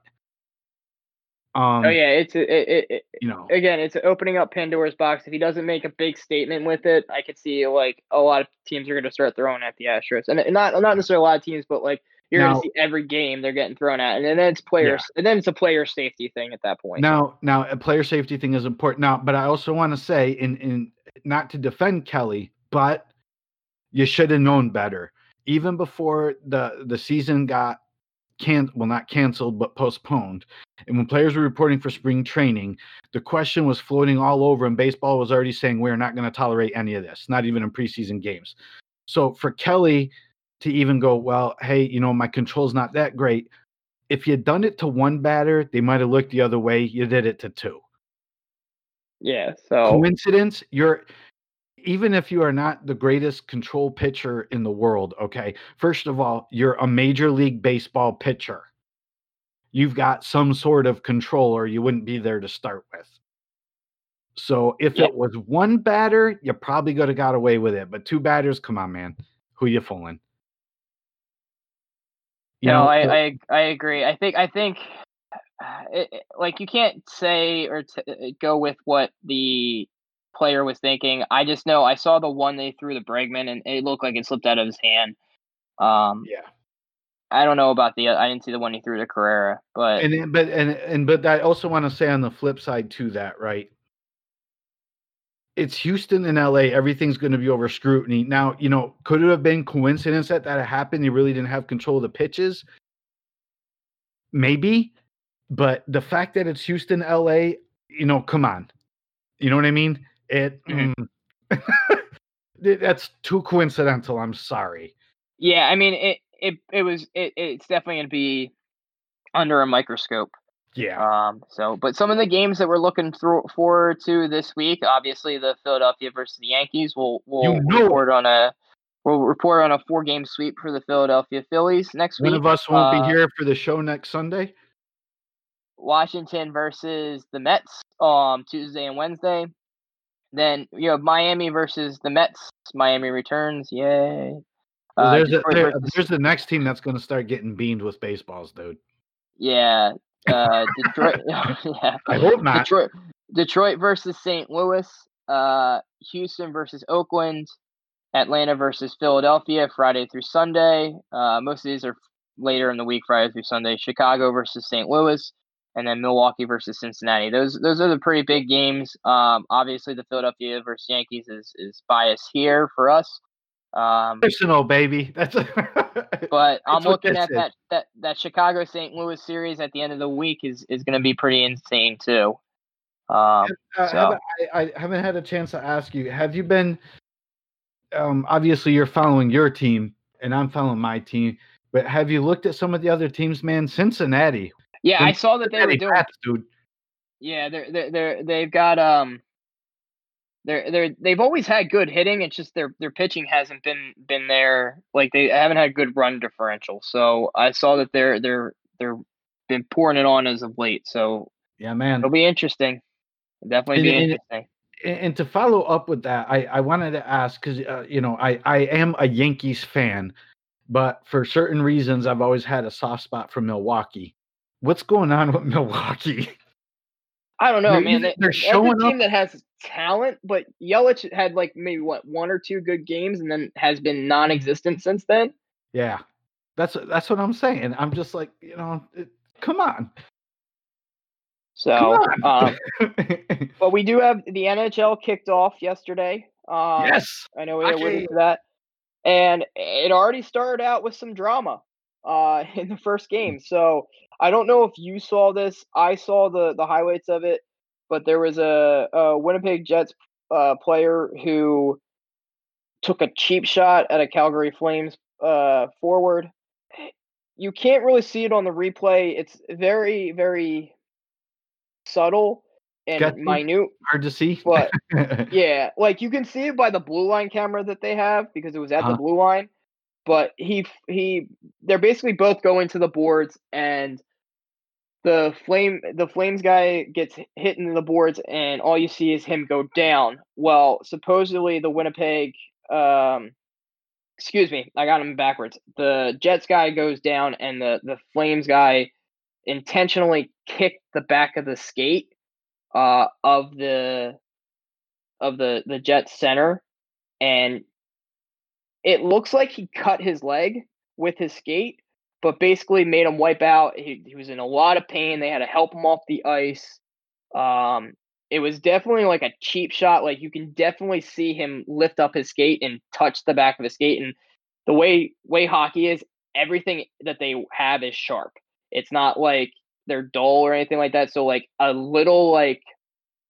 Um, oh yeah, it's it, it, it, you know, again, it's opening up Pandora's box. If he doesn't make a big statement with it, I could see like a lot of teams are going to start throwing at the Astros, and and not not necessarily a lot of teams, but like you're Now- to see every game they're getting thrown at, and then it's players, and then it's a player safety thing at that point. Now, now a player safety thing is important. Now, but I also want to say, in in not to defend Kelly, but you should have known better. Even before the the season got can well not canceled but postponed, and when players were reporting for spring training, the question was floating all over, and baseball was already saying we're not going to tolerate any of this, not even in preseason games. So for Kelly to even go, well, hey, you know, my control's not that great if you'd done it to one batter, they might have looked the other way. You did it to two. yeah, so Coincidence? You're even if you are not the greatest control pitcher in the world, okay? First of all, you're a major league baseball pitcher. You've got some sort of control, or you wouldn't be there to start with. So if Yeah. it was one batter, you probably could have got away with it. But two batters, come on, man. Who you fooling? You no, know, I, I I agree. I think I think it, like you can't say or t- uh, go with what the player was thinking. I just know I saw the one they threw the Bregman and it looked like it slipped out of his hand. Um, yeah. I don't know about the. I didn't see the one he threw to Correa, but and but and and but I also want to say on the flip side to that, right? It's Houston and LA. Everything's going to be over scrutiny. Now, you know, could it have been coincidence that that happened? He really didn't have control of the pitches. Maybe, but the fact that it's Houston, LA, you know, come on, you know what I mean? It Mhm. mm, that's too coincidental. I'm sorry. yeah, I mean it. It it was it. It's definitely going to be under a microscope. Yeah, Um, so, but some of the games that we're looking through forward to this week, obviously the Philadelphia versus the Yankees. We'll we'll You know it. report on a we'll report on a four game sweep for the Philadelphia Phillies next one week. One of us won't uh, be here for the show next Sunday. Washington versus the Mets um Tuesday and Wednesday. Then you have Miami versus the Mets. Miami returns. Yay. Well, Uh, there's, a, there- versus- there's the next team that's going to start getting beamed with baseballs, dude. yeah. Uh, Detroit. yeah. I hope not. Detroit, Detroit versus St. Louis, uh, Houston versus Oakland, Atlanta versus Philadelphia, Friday through Sunday. Uh, most of these are later in the week, Friday through Sunday. Chicago versus St. Louis, and then Milwaukee versus Cincinnati. Those those are the pretty big games. Um, obviously, the Philadelphia versus Yankees is is biased here for us. Um, Personal, baby. That's but I'm looking at is. that, that that Chicago St. Louis series at the end of the week is is going to be pretty insane too. Um, Uh, So- haven't- I, I haven't had a chance to ask you. Have you been? Um, obviously, you're following your team, and I'm following my team. But have you looked at some of the other teams, man? Cincinnati. yeah, I saw that they were doing. Pats, dude. Yeah, they're they're they're they've got um. They're they're they've always had good hitting. It's just their their pitching hasn't been been there. Like they haven't had good run differential. So I saw that they're they're they're been pouring it on as of late. So Yeah, man. it'll be interesting. Definitely And- and- interesting. and, and to follow up with that, I, I wanted to ask because uh, you know I I am a Yankees fan, but for certain reasons I've always had a soft spot for Milwaukee. What's going on with Milwaukee? I don't know, They're man. They, they're showing a team up- that has talent, but Yelich had like maybe what one or two good games, and then has been non-existent since then. Yeah, that's that's what I'm saying. I'm just like you know, it, come on, So, come um, but we do have the NHL kicked off yesterday. Um, yes, I know we Hockey. alluded to that, and it already started out with some drama uh, in the first game. So I don't know if you saw this. I saw the the highlights of it, but there was a, a Winnipeg Jets uh, player who took a cheap shot at a Calgary Flames uh, forward. You can't really see it on the replay. It's very, very subtle and minute. Hard to see. But yeah, like you can see it by the blue line camera that they have because it was at Uh-huh. the blue line. But he he they're basically both going to the boards and the flame the flames guy gets hit into the boards and all you see is him go down. Well, supposedly the Winnipeg um excuse me, I got him backwards. The Jets guy goes down and the the Flames guy intentionally kicked the back of the skate uh of the of the the Jets center and it looks like he cut his leg with his skate but basically made him wipe out. He, he was in a lot of pain. They had to help him off the ice. Um it was definitely like a cheap shot. Like you can definitely see him lift up his skate and touch the back of his skate. And the way way hockey is everything that they have is sharp. It's not like they're dull or anything like that. So like a little like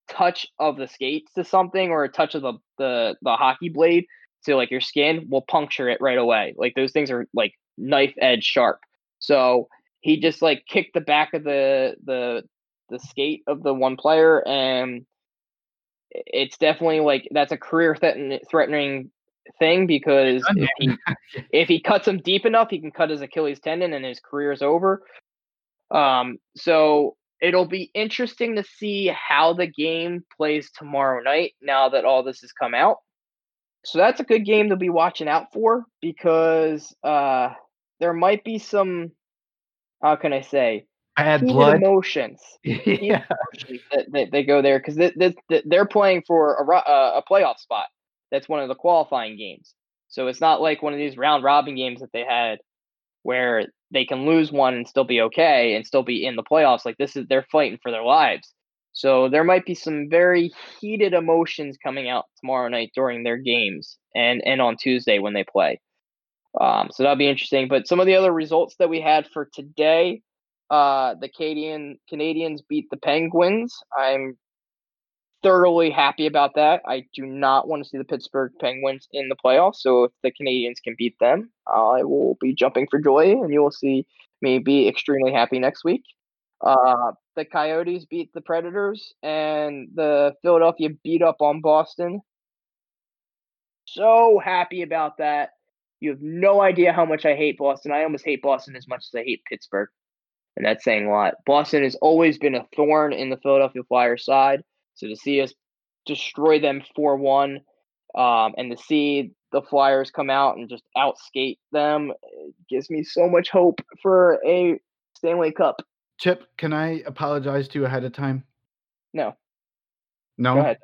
touch of the skates to something or a touch of the the, the hockey blade to like your skin will puncture it right away. Like those things are like knife edge sharp. So he just like kicked the back of the the the skate of the one player and it's definitely like that's a career threaten- threatening thing because if he if he cuts him deep enough, he can cut his Achilles tendon and his career is over. Um, so it'll be interesting to see how the game plays tomorrow night now that all this has come out. So that's a good game to be watching out for because uh, there might be some, how can I say, Bad heated blood. emotions yeah. emotions that, that they go there because th- th- th- they're playing for a, uh, a playoff spot. That's one of the qualifying games. So it's not like one of these round robin games that they had where they can lose one and still be okay and still be in the playoffs. Like this is they're fighting for their lives. So there might be some very heated emotions coming out tomorrow night during their games and and on Tuesday when they play. Um, so that'll be interesting. But some of the other results that we had for today, uh, the Canadian Canadiens beat the Penguins. I'm thoroughly happy about that. I do not want to see the Pittsburgh Penguins in the playoffs. So if the Canadiens can beat them, I will be jumping for joy, and you will see me be extremely happy next week. Uh, the Coyotes beat the Predators, and the Philadelphia beat up on Boston. So happy about that. You have no idea how much I hate Boston. I almost hate Boston as much as I hate Pittsburgh. And that's saying a lot. Boston has always been a thorn in the Philadelphia Flyers side. So to see us destroy them 4 1 um, and to see the Flyers come out and just outskate them gives me so much hope for a Stanley Cup. Chip, can I apologize to you ahead of time? No, No. go ahead.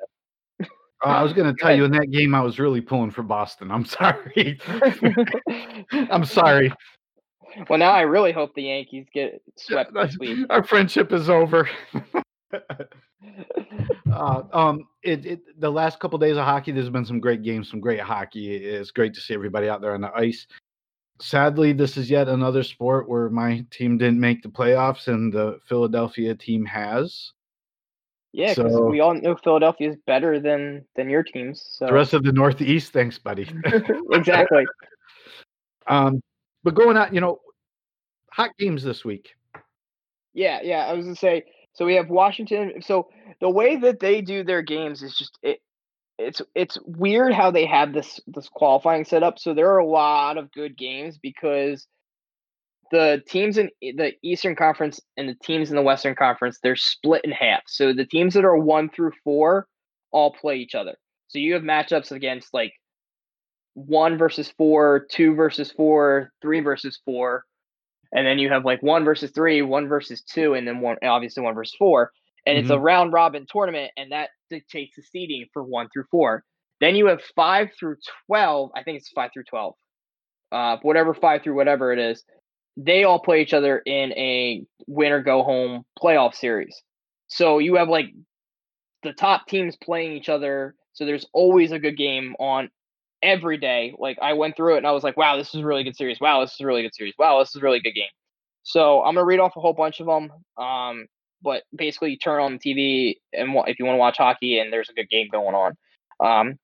Uh, I was going to tell you in that game, I was really pulling for Boston. I'm sorry. I'm sorry. well, now I really hope the Yankees get swept this week. Our friendship is over. uh, um, it, it the last couple days of hockey, there's been some great games, some great hockey. It's great to see everybody out there on the ice. Sadly, this is yet another sport where my team didn't make the playoffs, and the Philadelphia team has. Yeah, because So- we all know Philadelphia is better than than your teams. So The rest of the Northeast, thanks, buddy. exactly. um, but going out, you know, hot games this week. Yeah, yeah. I was gonna say. So we have Washington. So the way that they do their games is just it. It's it's weird how they have this this qualifying set up. So there are a lot of good games because the teams in the Eastern Conference and the teams in the Western Conference they're split in half. So the teams that are one through four all play each other. So you have matchups against like one versus four, two versus four, three versus four, and then you have like one versus three, one versus two, and then one obviously one versus four. And it's a mm-hmm. round robin tournament, and that dictates the seeding for one through four. Then you have five through twelve. I think it's five through twelve. Uh, whatever five through whatever it is, they all play each other in a win or go home playoff series. So you have like the top teams playing each other. So there's always a good game on every day. Like I went through it and I was like, wow, this is a really good series. Wow, this is a really good series. Wow, this is a really good game. So I'm gonna read off a whole bunch of them. Um, but basically, you turn on the TV and if you want to watch hockey and there's a good game going on. Um,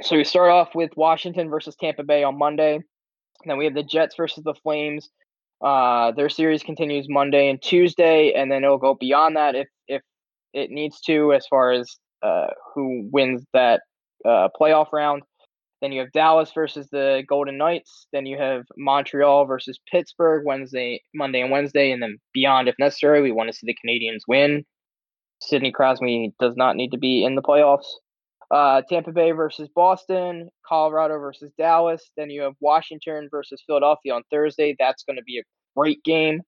so we start off with Washington versus Tampa Bay on Monday. then we have the Jets versus the Flames. Uh, their series continues Monday and Tuesday, and then it'll go beyond that if if it needs to, as far as uh, who wins that uh, playoff round. Then you have Dallas versus the Golden Knights. Then you have Montreal versus Pittsburgh Wednesday, Monday, and Wednesday, and then beyond if necessary. We want to see the Canadiens win. Sidney Crosby does not need to be in the playoffs. Uh, Tampa Bay versus Boston, Colorado versus Dallas. Then you have Washington versus Philadelphia on Thursday. That's going to be a great game.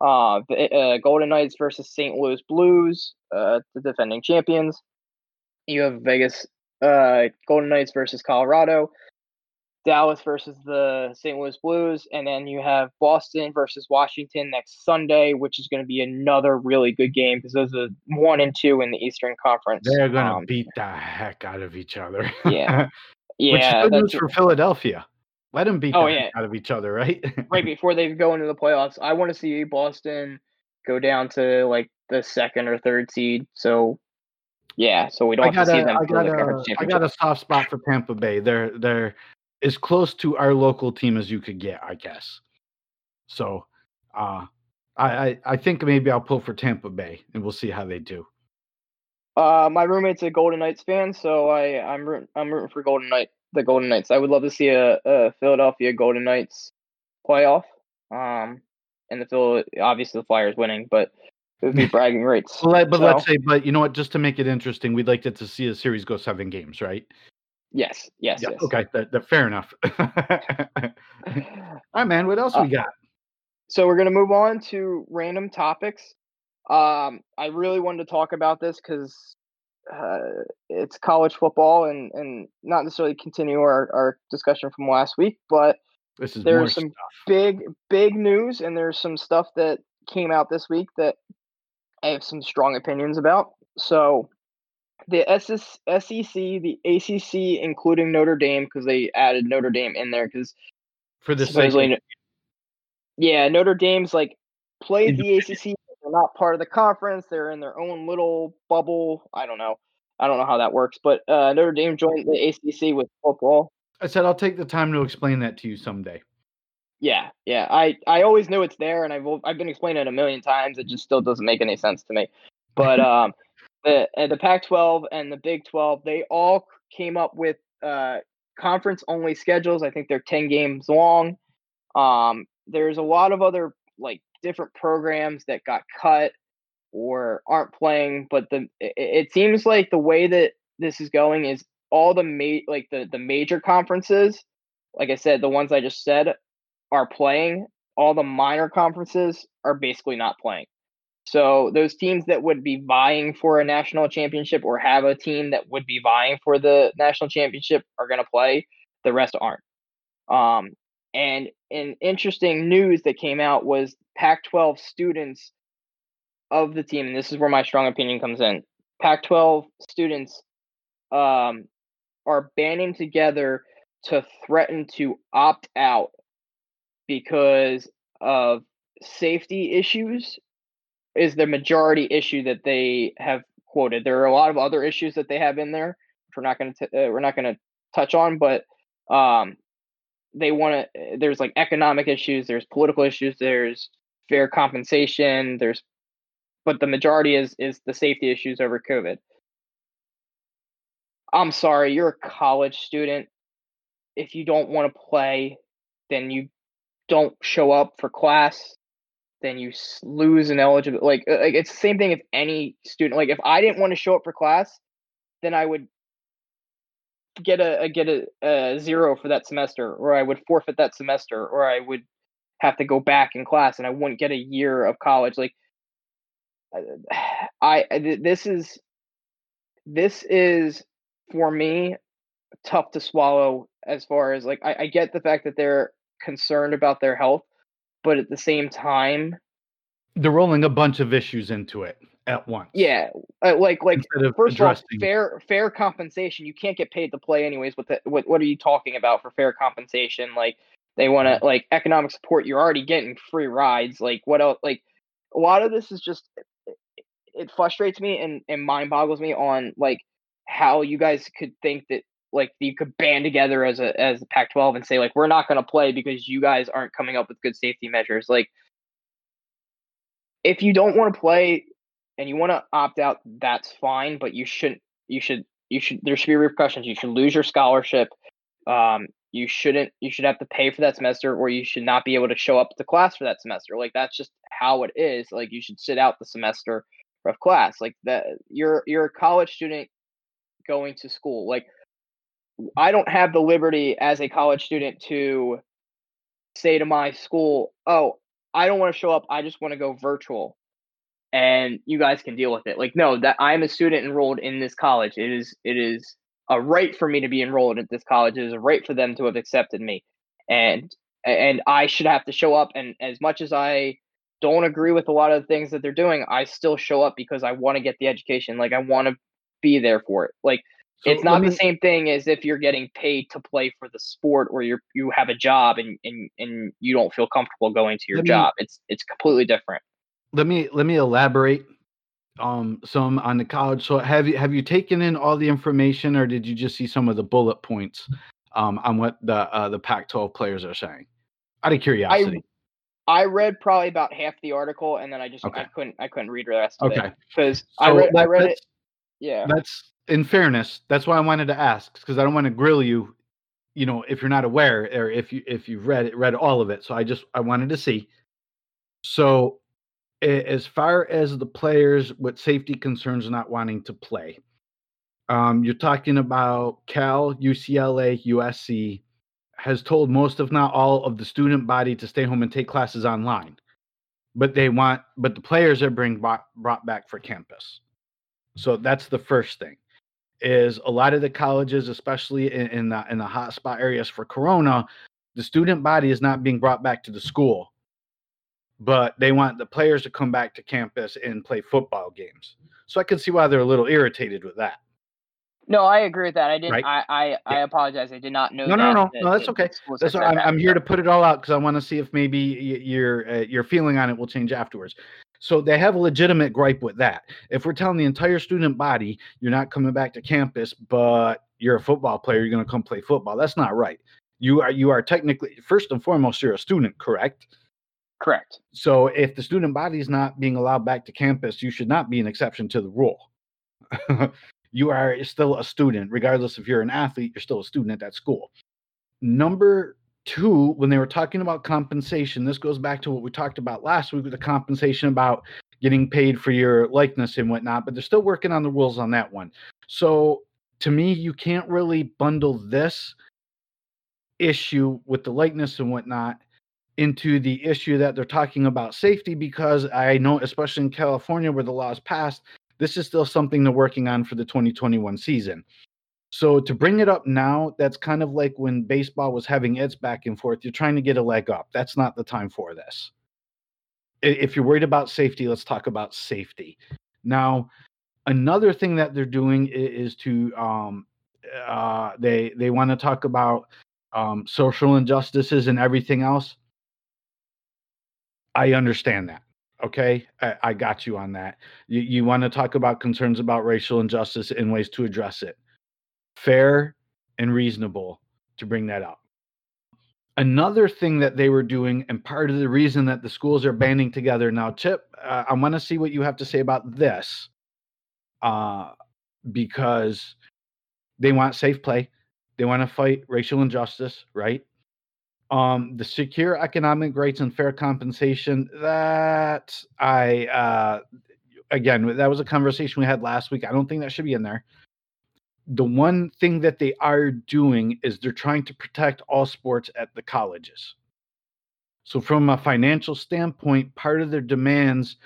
Uh, uh, Golden Knights versus St. Louis Blues, uh, the defending champions. You have Vegas uh, Golden Knights versus Colorado, Dallas versus the St. Louis Blues, and then you have Boston versus Washington next Sunday, which is going to be another really good game because those are one and two in the Eastern Conference. They're going to um, beat the heck out of each other. yeah, yeah. Which good news for Philadelphia. Let them beat oh, the yeah. out of each other, right? right before they go into the playoffs. I want to see Boston go down to like the second or third seed. So yeah, so we don't I have to see them. I got, a, I got a soft spot for Tampa Bay. They're they're as close to our local team as you could get, I guess. So, uh, I, I I think maybe I'll pull for Tampa Bay, and we'll see how they do. Uh, my roommate's a Golden Knights fan, so I I'm rooting, I'm rooting for Golden Knight the Golden Knights. I would love to see a, a Philadelphia Golden Knights playoff. Um, and the Phil obviously the Flyers winning, but it would be bragging rights. but so, let's say, but you know what? Just to make it interesting, we'd like to to see a series go seven games, right? Yes. Yes. Yeah, yes. Okay. That, that, fair enough. All right, man. What else uh, we got? So we're gonna move on to random topics. Um, I really wanted to talk about this because uh, it's college football and and not necessarily continue our, our discussion from last week, but there's some stuff. big big news and there's some stuff that came out this week that I have some strong opinions about. So the SS, SEC, the ACC, including Notre Dame, because they added Notre Dame in there because for the supposedly, yeah, Notre Dame's like played the ACC. They're not part of the conference. They're in their own little bubble. I don't know. I don't know how that works, but uh, Notre Dame joined the ACC with football. I said I'll take the time to explain that to you someday. Yeah, yeah. I I always knew it's there, and I've I've been explaining it a million times. It just still doesn't make any sense to me. But um, the the Pac-12 and the Big 12, they all came up with uh conference only schedules. I think they're 10 games long. Um, there's a lot of other like different programs that got cut or aren't playing, but the it, it seems like the way that this is going is all the ma- like the the major conferences, like I said, the ones I just said are playing. All the minor conferences are basically not playing. So those teams that would be vying for a national championship or have a team that would be vying for the national championship are going to play. The rest aren't. Um, and an interesting news that came out was Pac-12 students of the team, and this is where my strong opinion comes in. Pac-12 students um, are banding together to threaten to opt out because of safety issues is the majority issue that they have quoted. There are a lot of other issues that they have in there, which we're not going to uh, we're not going to touch on, but um, they want to. Uh, there's like economic issues, there's political issues, there's fair compensation, there's, but the majority is is the safety issues over COVID. I'm sorry, you're a college student. If you don't want to play, then you don't show up for class, then you lose an eligible. Like, uh, like it's the same thing if any student. Like, if I didn't want to show up for class, then I would get a, get a, a zero for that semester, or I would forfeit that semester, or I would have to go back in class, and I wouldn't get a year of college. Like, I this is this is for me tough to swallow as far as like I, I get the fact that they're concerned about their health, but at the same time, they're rolling a bunch of issues into it at once. Yeah, uh, like like first of all, fair fair compensation. You can't get paid to play anyways. What the, what what are you talking about for fair compensation? Like they want to like economic support. You're already getting free rides. Like what else? Like a lot of this is just it frustrates me and and mind boggles me on like how you guys could think that like you could band together as a as the Pac-12 and say like we're not going to play because you guys aren't coming up with good safety measures. Like if you don't want to play and you want to opt out, that's fine, but you shouldn't. You should. You should. There should be repercussions. You should lose your scholarship. Um, you shouldn't. You should have to pay for that semester, or you should not be able to show up to class for that semester. Like that's just how it is. Like you should sit out the semester of class. Like that. You're you're a college student going to school. Like I don't have the liberty as a college student to say to my school, "Oh, I don't want to show up. I just want to go virtual." And you guys can deal with it. Like no, that I'm a student enrolled in this college. It is it is a right for me to be enrolled at this college. It is a right for them to have accepted me. And and I should have to show up and as much as I don't agree with a lot of the things that they're doing, I still show up because I want to get the education. Like I want to be there for it. Like so it's not me, the same thing as if you're getting paid to play for the sport or you're you have a job and and, and you don't feel comfortable going to your job. Me, it's it's completely different. Let me let me elaborate um some on the college. So have you have you taken in all the information or did you just see some of the bullet points um on what the uh, the Pac-12 players are saying? Out of curiosity. I, I read probably about half the article and then I just okay. I couldn't I couldn't read the rest of okay. it because so I read I read it yeah. That's in fairness. That's why I wanted to ask because I don't want to grill you, you know, if you're not aware or if you if you've read it, read all of it. So I just I wanted to see. So as far as the players with safety concerns not wanting to play, um, you're talking about Cal, UCLA, USC has told most, if not all, of the student body to stay home and take classes online. But they want, but the players are being brought, brought back for campus. So that's the first thing. Is a lot of the colleges, especially in, in the in the hotspot areas for Corona, the student body is not being brought back to the school, but they want the players to come back to campus and play football games. So I can see why they're a little irritated with that. No, I agree with that. I didn't. Right? I, I, yeah. I apologize. I did not know. No, that, no, no, that, no. That's okay. That's I'm, I'm, here to put it all out because I want to see if maybe your uh, your feeling on it will change afterwards. So they have a legitimate gripe with that. If we're telling the entire student body you're not coming back to campus, but you're a football player, you're going to come play football, that's not right. You are you are technically first and foremost you're a student, correct? Correct. So if the student body is not being allowed back to campus, you should not be an exception to the rule. you are still a student, regardless if you're an athlete, you're still a student at that school. Number two, when they were talking about compensation, this goes back to what we talked about last week with the compensation about getting paid for your likeness and whatnot, but they're still working on the rules on that one. So to me, you can't really bundle this issue with the likeness and whatnot into the issue that they're talking about safety because I know, especially in California where the law is passed, this is still something they're working on for the 2021 season. So to bring it up now, that's kind of like when baseball was having its back and forth. You're trying to get a leg up. That's not the time for this. If you're worried about safety, let's talk about safety. Now, another thing that they're doing is to um, uh, they they want to talk about um, social injustices and everything else. I understand that. Okay, I, I got you on that. You, you want to talk about concerns about racial injustice and ways to address it fair and reasonable to bring that up. Another thing that they were doing, and part of the reason that the schools are banding together now, Chip, uh, I want to see what you have to say about this, uh, because they want safe play, they want to fight racial injustice, right? Um, the secure economic rights and fair compensation. That I uh, again, that was a conversation we had last week. I don't think that should be in there the one thing that they are doing is they're trying to protect all sports at the colleges. So, from a financial standpoint, part of their demands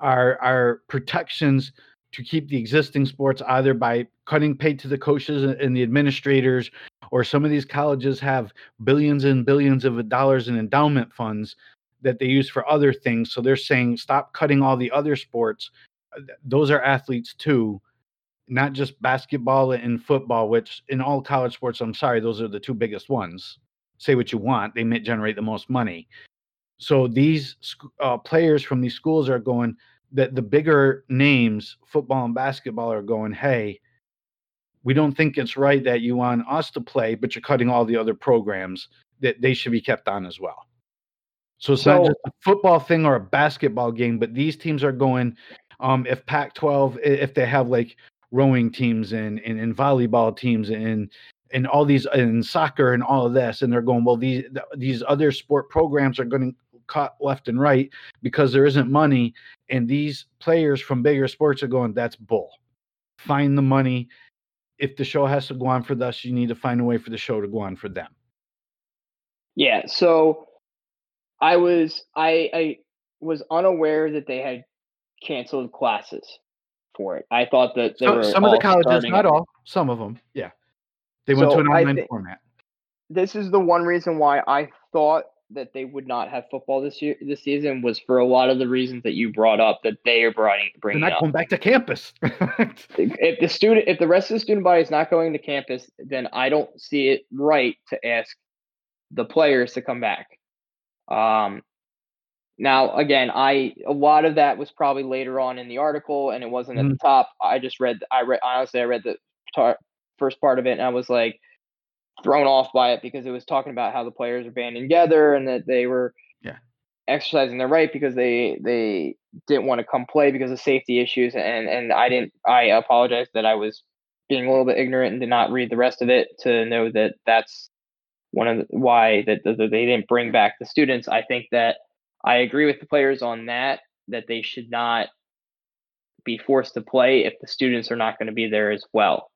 are, are protections to keep the existing sports either by cutting pay to the coaches and the administrators, or some of these colleges have billions and billions of dollars in endowment funds that they use for other things. So, they're saying stop cutting all the other sports. Uh, those are athletes too not just basketball and football, which in all college sports, I'm sorry, those are the two biggest ones. Say what you want, they may generate the most money. So these uh, players from these schools are going that the bigger names, football and basketball, are going, hey, we don't think it's right that you want us to play, but you're cutting all the other programs that they should be kept on as well. So it's so, not just a football thing or a basketball game, but these teams are going. Um, if Pac-12, if they have like rowing teams and, and, and volleyball teams and and all these and soccer and all of this, and they're going, well, these these other sport programs are going to cut left and right because there isn't money, and these players from bigger sports are going, that's bull. Find the money. If the show has to go on for us, you need to find a way for the show to go on for them. Yeah. So I was I I was unaware that they had canceled classes for it. I thought that so, some of the colleges, not all, some of them, yeah, they went so to an online th- format. This is the one reason why I thought that they would not have football this year this season was for a lot of the reasons that you brought up that they are bringing bringing They're not up. going back to campus. if the student if the rest of the student body is not going to campus, then I don't see it right to ask the players to come back. Um, now, again, I a lot of that was probably later on in the article, and it wasn't mm-hmm. at the top. I just read. I read honestly. I read the tar- first part of it, and I was like thrown off by it because it was talking about how the players are banding together and that they were yeah exercising their right because they they didn't want to come play because of safety issues and and I didn't I apologize that I was being a little bit ignorant and did not read the rest of it to know that that's one of the, why that, that they didn't bring back the students. I think that I agree with the players on that that they should not be forced to play if the students are not going to be there as well.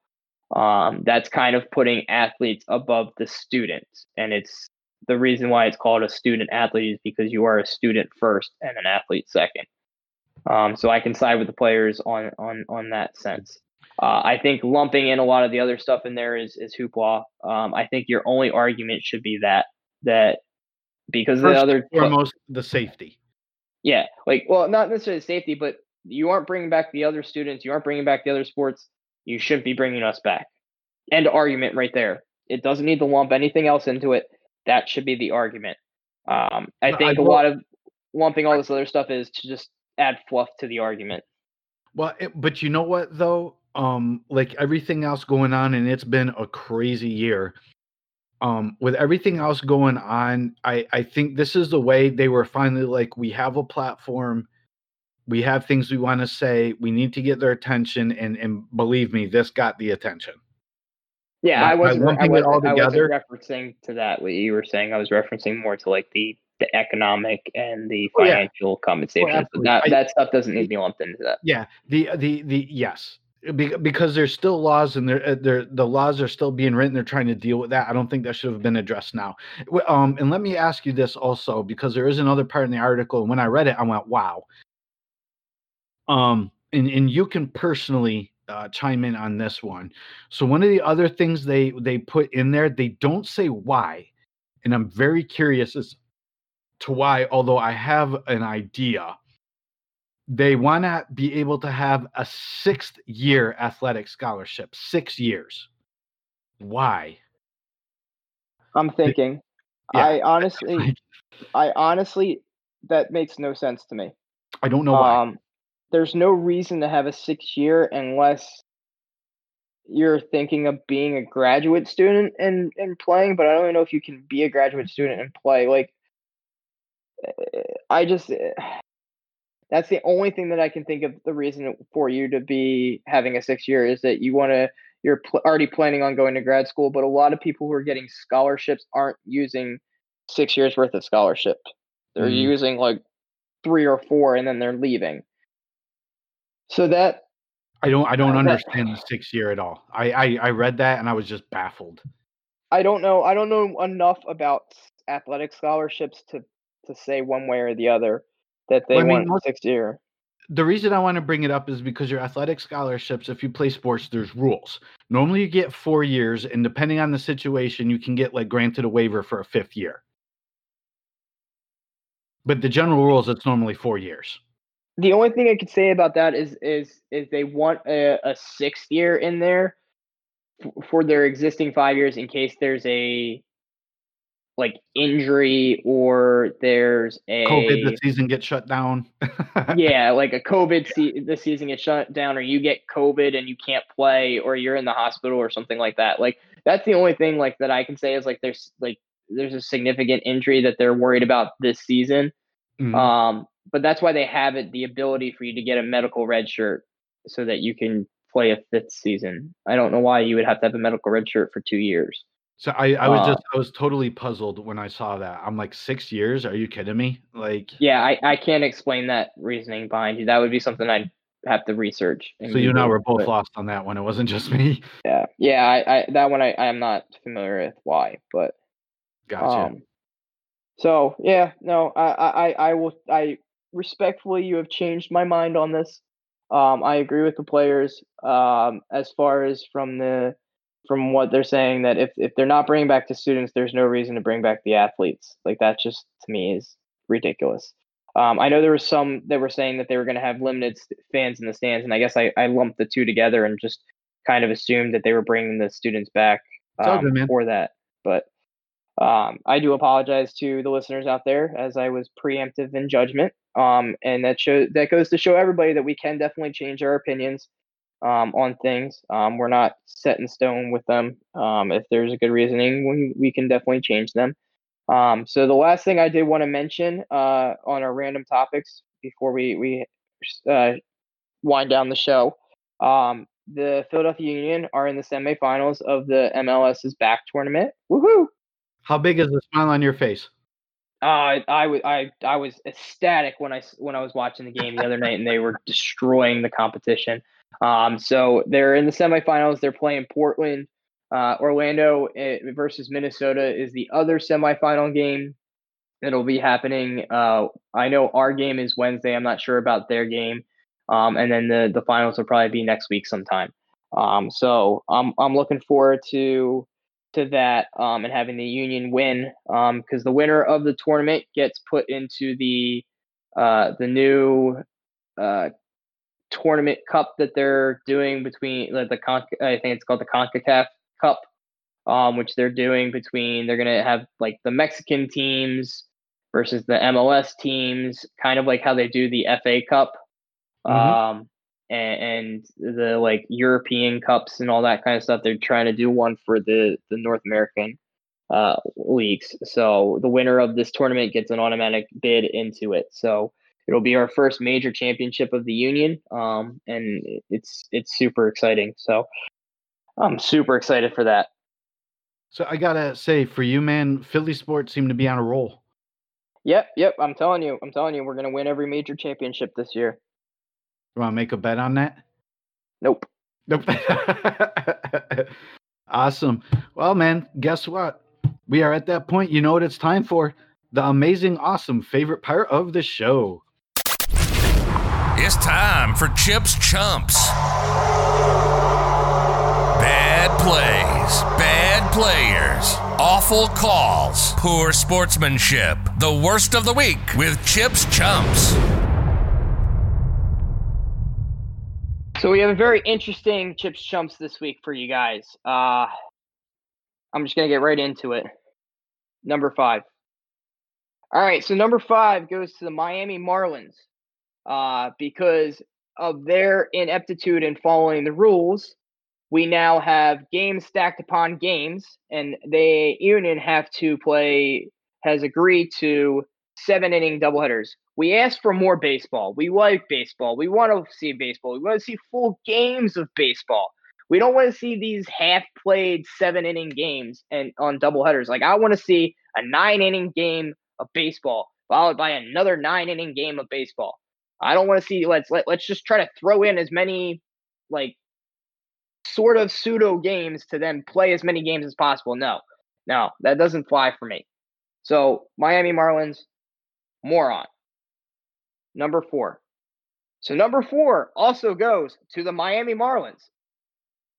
Um, that's kind of putting athletes above the students, and it's the reason why it's called a student athlete is because you are a student first and an athlete second. Um, so I can side with the players on on on that sense. Uh, I think lumping in a lot of the other stuff in there is is hoopla. Um, I think your only argument should be that that because First the other foremost the safety. Yeah, like well, not necessarily safety, but you aren't bringing back the other students. You aren't bringing back the other sports. You shouldn't be bringing us back. End argument right there. It doesn't need to lump anything else into it. That should be the argument. Um, I think I a lot of lumping all this other stuff is to just add fluff to the argument. Well, it, but you know what though? um like everything else going on and it's been a crazy year um with everything else going on i i think this is the way they were finally like we have a platform. We have things we want to say. We need to get their attention and and believe me this got the attention. Yeah by, i wasn't, I wasn't, all together, I wasn't referencing to that what you were saying. I was referencing more to like the the economic and the financial oh, yeah. compensation oh, that, that stuff doesn't need to be lumped into that. Yeah the the the yes because there's still laws and they're, uh, they're, the laws are still being written they're trying to deal with that i don't think that should have been addressed now. Um, and let me ask you this also because there is another part in the article and when i read it i went wow. Um and, and you can personally uh, chime in on this one. So one of the other things they they put in there they don't say why and i'm very curious as to why although i have an idea they want to be able to have a sixth year athletic scholarship. Six years. Why? I'm thinking. Yeah. I honestly, I honestly, that makes no sense to me. I don't know why. Um, there's no reason to have a six year unless you're thinking of being a graduate student and, and playing, but I don't even know if you can be a graduate student and play. Like, eh, I just, eh, that's the only thing that I can think of the reason for you to be having a six year is that you want to you're pl- already planning on going to grad school, but a lot of people who are getting scholarships aren't using six years worth of scholarship. They're mm. using like three or four and then they're leaving. So that I don't I don't uh, understand that, the six year at all. I, I I read that and I was just baffled. I don't know I don't know enough about athletic scholarships to to say one way or the other that they well, I mean, want year. The reason I want to bring it up is because your athletic scholarships, if you play sports, there's rules. Normally you get four years, and depending on the situation, you can get like granted a waiver for a fifth year. But the general rules, it's normally four years. The only thing I could say about that is is is they want a, a sixth year in there for their existing five years in case there's a like injury or there's a COVID, the season gets shut down. yeah, like a COVID, se- the season gets shut down, or you get COVID and you can't play, or you're in the hospital or something like that. Like that's the only thing like that I can say is like there's like there's a significant injury that they're worried about this season. Mhm. Um, but that's why they have it the ability for you to get a medical red shirt so that you can play a fifth season. I don't know why you would have to have a medical red shirt for two years. So I, I was uh, just I was totally puzzled when I saw that. I'm like, six years? Are you kidding me? Like, Yeah, I, I can't explain that reasoning behind you. That would be something I'd have to research. so you and I were both but lost on that one. It wasn't just me. Yeah, yeah. I, I that one I I am not familiar with why, but Gotcha. Um, so yeah, no, I, I, I I will. I respectfully, you have changed my mind on this. Um, I agree with the players. Um, as far as from the from what they're saying that if if they're not bringing back the students, there's no reason to bring back the athletes. Like that just to me is ridiculous. Um, I know there was some that were saying that they were going to have limited fans in the stands, and I guess I, I lumped the two together and just kind of assumed that they were bringing the students back um, good, for that. But um, I do apologize to the listeners out there as I was preemptive in judgment. Um, and that show that goes to show everybody that we can definitely change our opinions um, on things. Um, we're not set in stone with them. Um, if there's a good reasoning, we, we can definitely change them. Um, so the last thing I did want to mention uh, on our random topics before we we uh, wind down the show, um, the Philadelphia Union are in the semifinals of the MLS is back tournament. Woohoo! How big is the smile on your face? Uh, I was I I was ecstatic when I when I was watching the game the other night and they were destroying the competition. Um, so they're in the semifinals. They're playing Portland. Uh, Orlando uh, versus Minnesota is the other semifinal game that'll be happening. Uh, I know our game is Wednesday. I'm not sure about their game. Um, and then the the finals will probably be next week sometime. Um, so I'm I'm looking forward to to that um, and having the Union win because the winner of the tournament gets put into the uh, the new uh, tournament cup that they're doing between like the Con- I think it's called the Concacaf Cup, um, which they're doing between they're gonna have like the Mexican teams versus the MLS teams, kind of like how they do the FA Cup, Mhm. um, and, and the like European cups and all that kind of stuff. They're trying to do one for the the North American uh, leagues. So the winner of this tournament gets an automatic bid into it. So it'll be our first major championship of the union, um, and it's it's super exciting. So I'm super excited for that. So I gotta say, for you, man, Philly sports seem to be on a roll. Yep, yep. I'm telling you, I'm telling you, we're gonna win every major championship this year. You want to make a bet on that? Nope. Nope. awesome. Well, man, guess what? We are at that point. You know what it's time for? The amazing, awesome favorite part of the show. It's time for Chips Chumps. Bad plays, bad players, awful calls, poor sportsmanship. The worst of the week with Chips Chumps. So we have a very interesting chips chumps this week for you guys. Uh, I'm just gonna get right into it. Number five. All right, so number five goes to the Miami Marlins uh, because of their ineptitude in following the rules. We now have games stacked upon games, and the union have to play has agreed to seven inning doubleheaders. We ask for more baseball. We like baseball. We want to see baseball. We want to see full games of baseball. We don't want to see these half played seven inning games and on doubleheaders. Like I want to see a nine inning game of baseball followed by another nine inning game of baseball. I don't want to see let's let, let's just try to throw in as many like sort of pseudo games to then play as many games as possible. No. No, that doesn't fly for me. So Miami Marlins, moron. Number four. So number four also goes to the Miami Marlins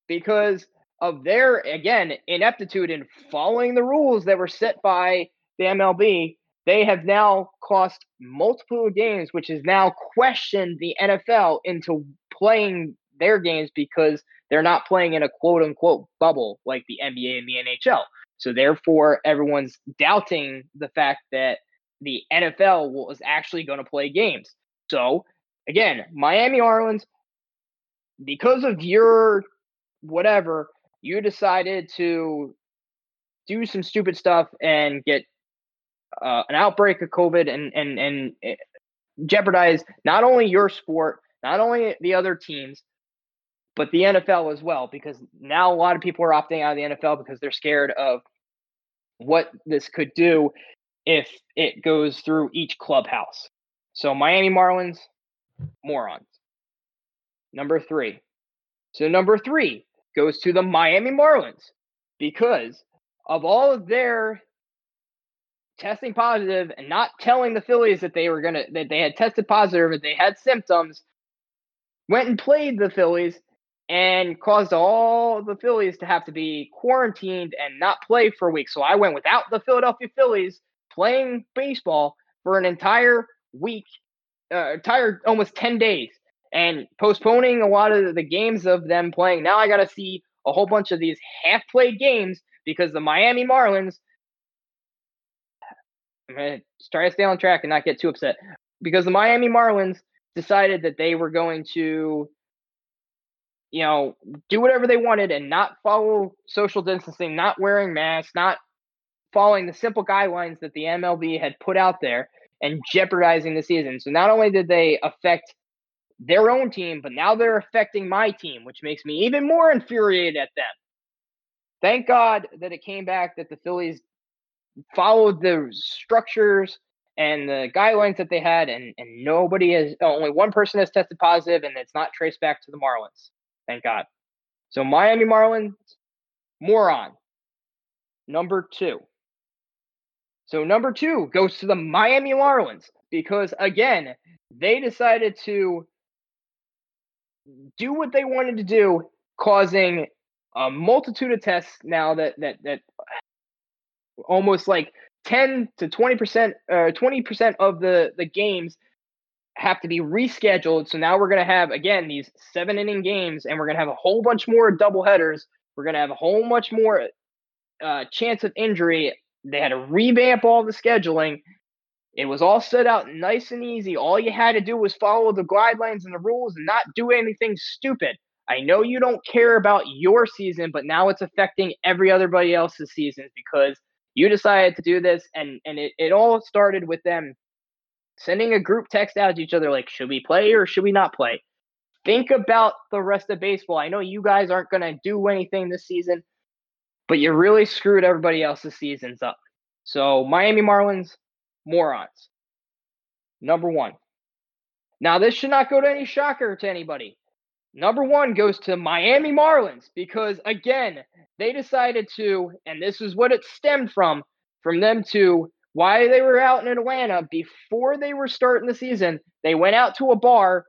because of their again ineptitude in following the rules that were set by the MLB. They have now cost multiple games, which has now questioned the NFL into playing their games because they're not playing in a quote unquote bubble like the NBA and the NHL. So therefore, everyone's doubting the fact that the NFL was actually going to play games. So again, Miami Marlins, because of your whatever, you decided to do some stupid stuff and get uh, an outbreak of COVID and and and jeopardize not only your sport, not only the other teams, but the NFL as well. Because now a lot of people are opting out of the NFL because they're scared of what this could do if it goes through each clubhouse. So Miami Marlins, morons. Number three. So number three goes to the Miami Marlins because of all of their testing positive and not telling the Phillies that they were gonna that they had tested positive and they had symptoms, went and played the Phillies and caused all the Phillies to have to be quarantined and not play for a week. So I went without the Philadelphia Phillies playing baseball for an entire week, uh, entire almost 10 days, and postponing a lot of the games of them playing. Now I got to see a whole bunch of these half played games because the Miami Marlins. I'm try to stay on track and not get too upset. Because the Miami Marlins decided that they were going to you know, do whatever they wanted and not follow social distancing, not wearing masks, not following the simple guidelines that the MLB had put out there and jeopardizing the season. So not only did they affect their own team, but now they're affecting my team, which makes me even more infuriated at them. Thank God that it came back that the Phillies followed the structures and the guidelines that they had, and, and nobody has, uh, only one person has tested positive, and it's not traced back to the Marlins. Thank God. So Miami Marlins, moron. Number two. So number two goes to the Miami Marlins because again, they decided to do what they wanted to do, causing a multitude of tests now that that that almost like 10 to 20 percent uh 20 percent of the the games have to be rescheduled. So now we're going to have again these seven inning games, and we're going to have a whole bunch more double headers. We're going to have a whole much more uh, chance of injury. They had to revamp all the scheduling. It was all set out nice and easy. All you had to do was follow the guidelines and the rules and not do anything stupid. I know you don't care about your season, but now it's affecting every otherbody else's seasons because you decided to do this and and it, it all started with them sending a group text out to each other like, should we play or should we not play? Think about the rest of baseball. I know you guys aren't going to do anything this season, but you really screwed everybody else's seasons up. So, Miami Marlins, morons. Number one. Now, this should not go to any shocker to anybody. Number one goes to Miami Marlins because, again, they decided to, and this is what it stemmed from, from them to why they were out in Atlanta before they were starting the season. They went out to a bar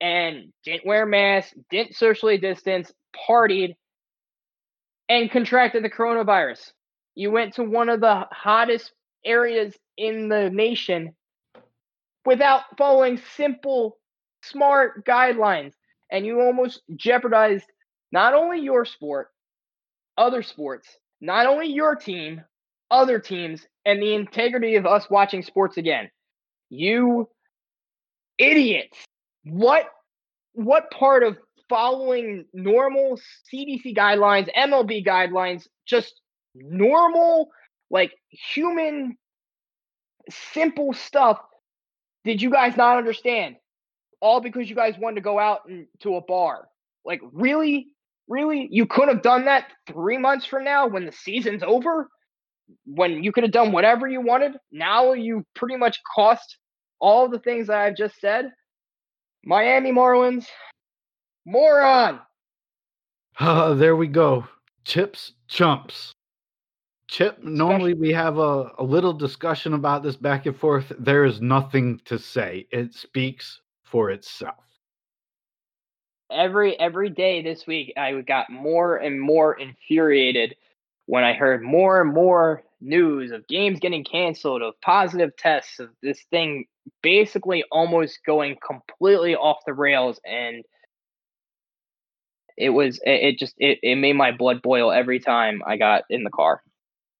and didn't wear masks, didn't socially distance, partied, and contracted the coronavirus. You went to one of the hottest areas in the nation without following simple, smart guidelines, and you almost jeopardized not only your sport, other sports, not only your team, other teams, and the integrity of us watching sports again. You idiots. What what part of following normal CDC guidelines, MLB guidelines, just normal like human simple stuff did you guys not understand? All because you guys wanted to go out and, to a bar. Like really? Really? You could have done that 3 months from now when the season's over? when you could have done whatever you wanted, now you pretty much cost all the things that I've just said. Miami Marlins, moron. Uh, there we go. Chips, chumps. Chip, normally we have a, a little discussion about this back and forth. There is nothing to say. It speaks for itself. Every every day this week I got more and more infuriated when I heard more and more news of games getting canceled, of positive tests, of this thing basically almost going completely off the rails, and it was it, it just it, it made my blood boil every time I got in the car.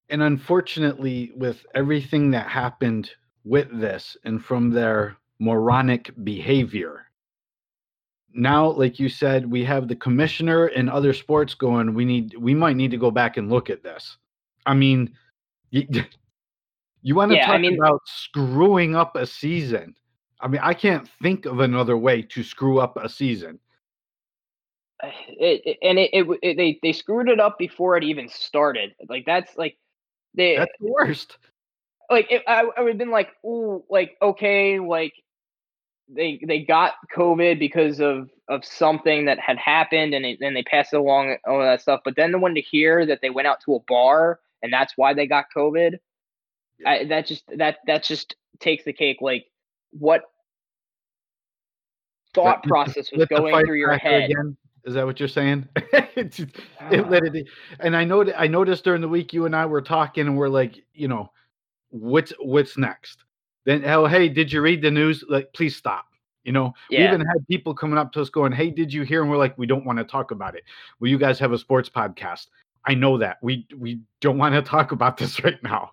and unfortunately, with everything that happened with this and from their moronic behavior, now, like you said, we have the commissioner and other sports going. We need, we might need to go back and look at this. I mean, you, you want to Yeah, I talk mean- about screwing up a season? I mean, I can't think of another way to screw up a season. Uh, it, it- and it, it, they they screwed it up before it even started. Like that's like they That's the worst. like it, I I would have been like ooh like okay like they they got COVID because of of something that had happened and then they passed it along all that stuff. But then the one to hear that they went out to a bar and that's why they got COVID. I, that just that that just takes the cake. Like what thought Let- process was going through your head? Again. Is that what you're saying? it, just- ah. it it. And I know I noticed during the week you and I were talking and we're like, you know, what's what's next? Then oh hey, did you read the news? Like, please stop. You know, we even had people coming up to us going, Hey, did you hear? And we're like, we don't want to talk about it. Well, you guys have a sports podcast. I know that. We we don't want to talk about this right now.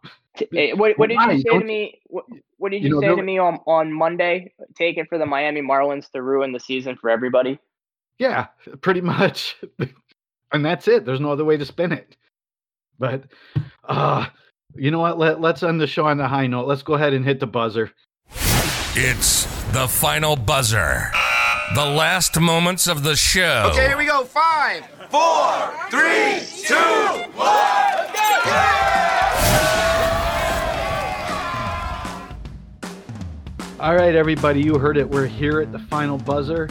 Eh, what, what did you say to me? What, what did you you, know, say to me on, on Monday? Take it for the Miami Marlins to ruin the season for everybody. Yeah, pretty much. and that's it. There's no other way to spin it. But uh you know what? Let, let's end the show on a high note. Let's go ahead and hit the buzzer. It's the final buzzer. The last moments of the show. Okay, here we go. Five, four, three, two, one. All right, everybody, you heard it. We're here at the final buzzer.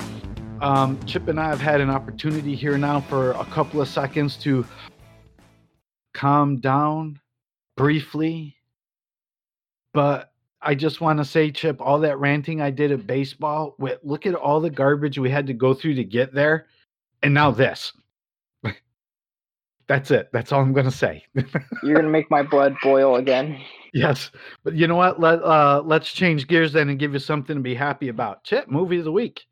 Um, Chip and I have had an opportunity here now for a couple of seconds to calm down briefly. But I just want to say, Chip, all that ranting I did at baseball, wi- look at all the garbage we had to go through to get there. And now this. That's it. That's all I'm going to say. You're gonna make my blood boil again. yes. But you know what? Let, uh, let's change gears then and give you something to be happy about. Chip, movie of the week.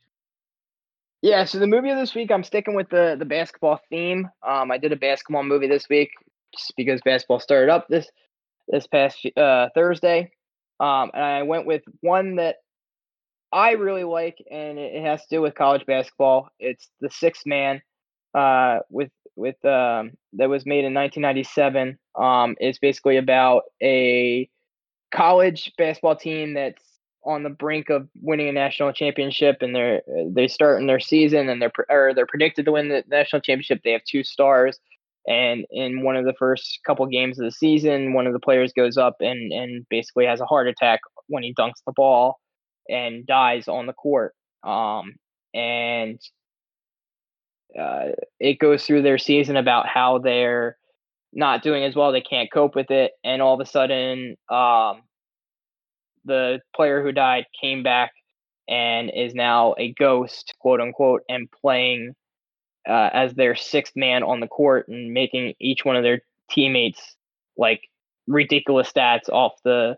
Yeah, so the movie of this week, I'm sticking with the the basketball theme. Um, I did a basketball movie this week just because basketball started up this this past uh, Thursday. Um, and I went with one that I really like, and it, has to do with college basketball. It's The Sixth Man, uh, with with um, that was made in 1997. Um, it's basically about a college basketball team that's on the brink of winning a national championship, and they're they start in their season, and they're or they're predicted to win the national championship. They have two stars, and in one of the first couple games of the season, one of the players goes up and and basically has a heart attack when he dunks the ball, and dies on the court. Um, and uh, it goes through their season about how they're not doing as well. They can't cope with it, and all of a sudden, um, the player who died came back and is now a ghost, quote unquote, and playing uh, as their sixth man on the court and making each one of their teammates like ridiculous stats off the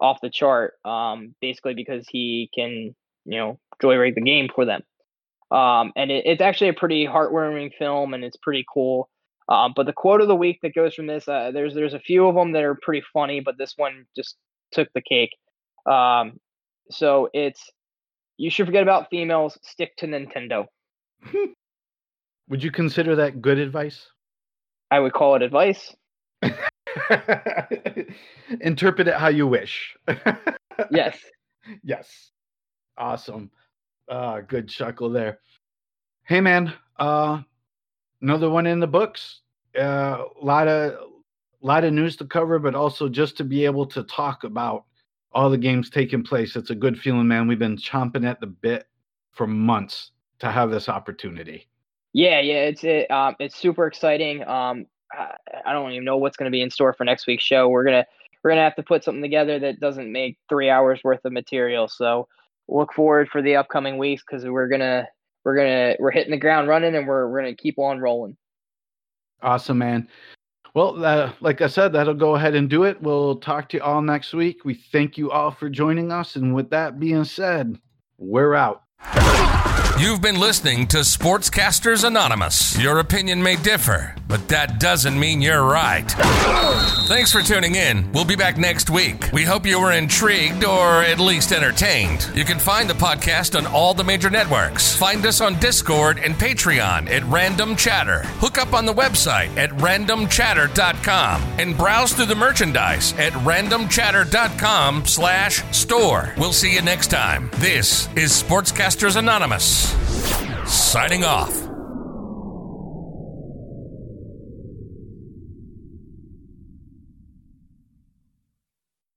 off the chart. Um, basically because he can, you know, joyride the game for them. Um, and it, it's actually a pretty heartwarming film, and it's pretty cool. Um, but the quote of the week that goes from this, uh, there's there's a few of them that are pretty funny, but this one just took the cake. Um, so it's you should forget about females, stick to Nintendo. Would you consider that good advice? I would call it advice. Interpret it how you wish. Yes. yes. Awesome. Uh good chuckle there. Hey man, uh another one in the books. A uh, lot of lot of news to cover, but also just to be able to talk about all the games taking place. It's a good feeling, man. We've been chomping at the bit for months to have this opportunity. Yeah, yeah, it's it, um, it's super exciting. Um, I, I don't even know what's going to be in store for next week's show. We're gonna we're gonna have to put something together that doesn't make three hours worth of material. So look forward for the upcoming weeks because we're gonna we're gonna we're hitting the ground running and we're we're gonna keep on rolling. Awesome, man. Well, uh, like I said, that'll go ahead and do it. We'll talk to you all next week. We thank you all for joining us. And with that being said, we're out. You've been listening to Sportscasters Anonymous. Your opinion may differ, but that doesn't mean you're right. Thanks for tuning in. We'll be back next week. We hope you were intrigued or at least entertained. You can find the podcast on all the major networks. Find us on Discord and Patreon at Random Chatter. Hook up on the website at randomchatter.com and browse through the merchandise at randomchatter.com slash store. We'll see you next time. This is Sportscasters Anonymous. Signing off.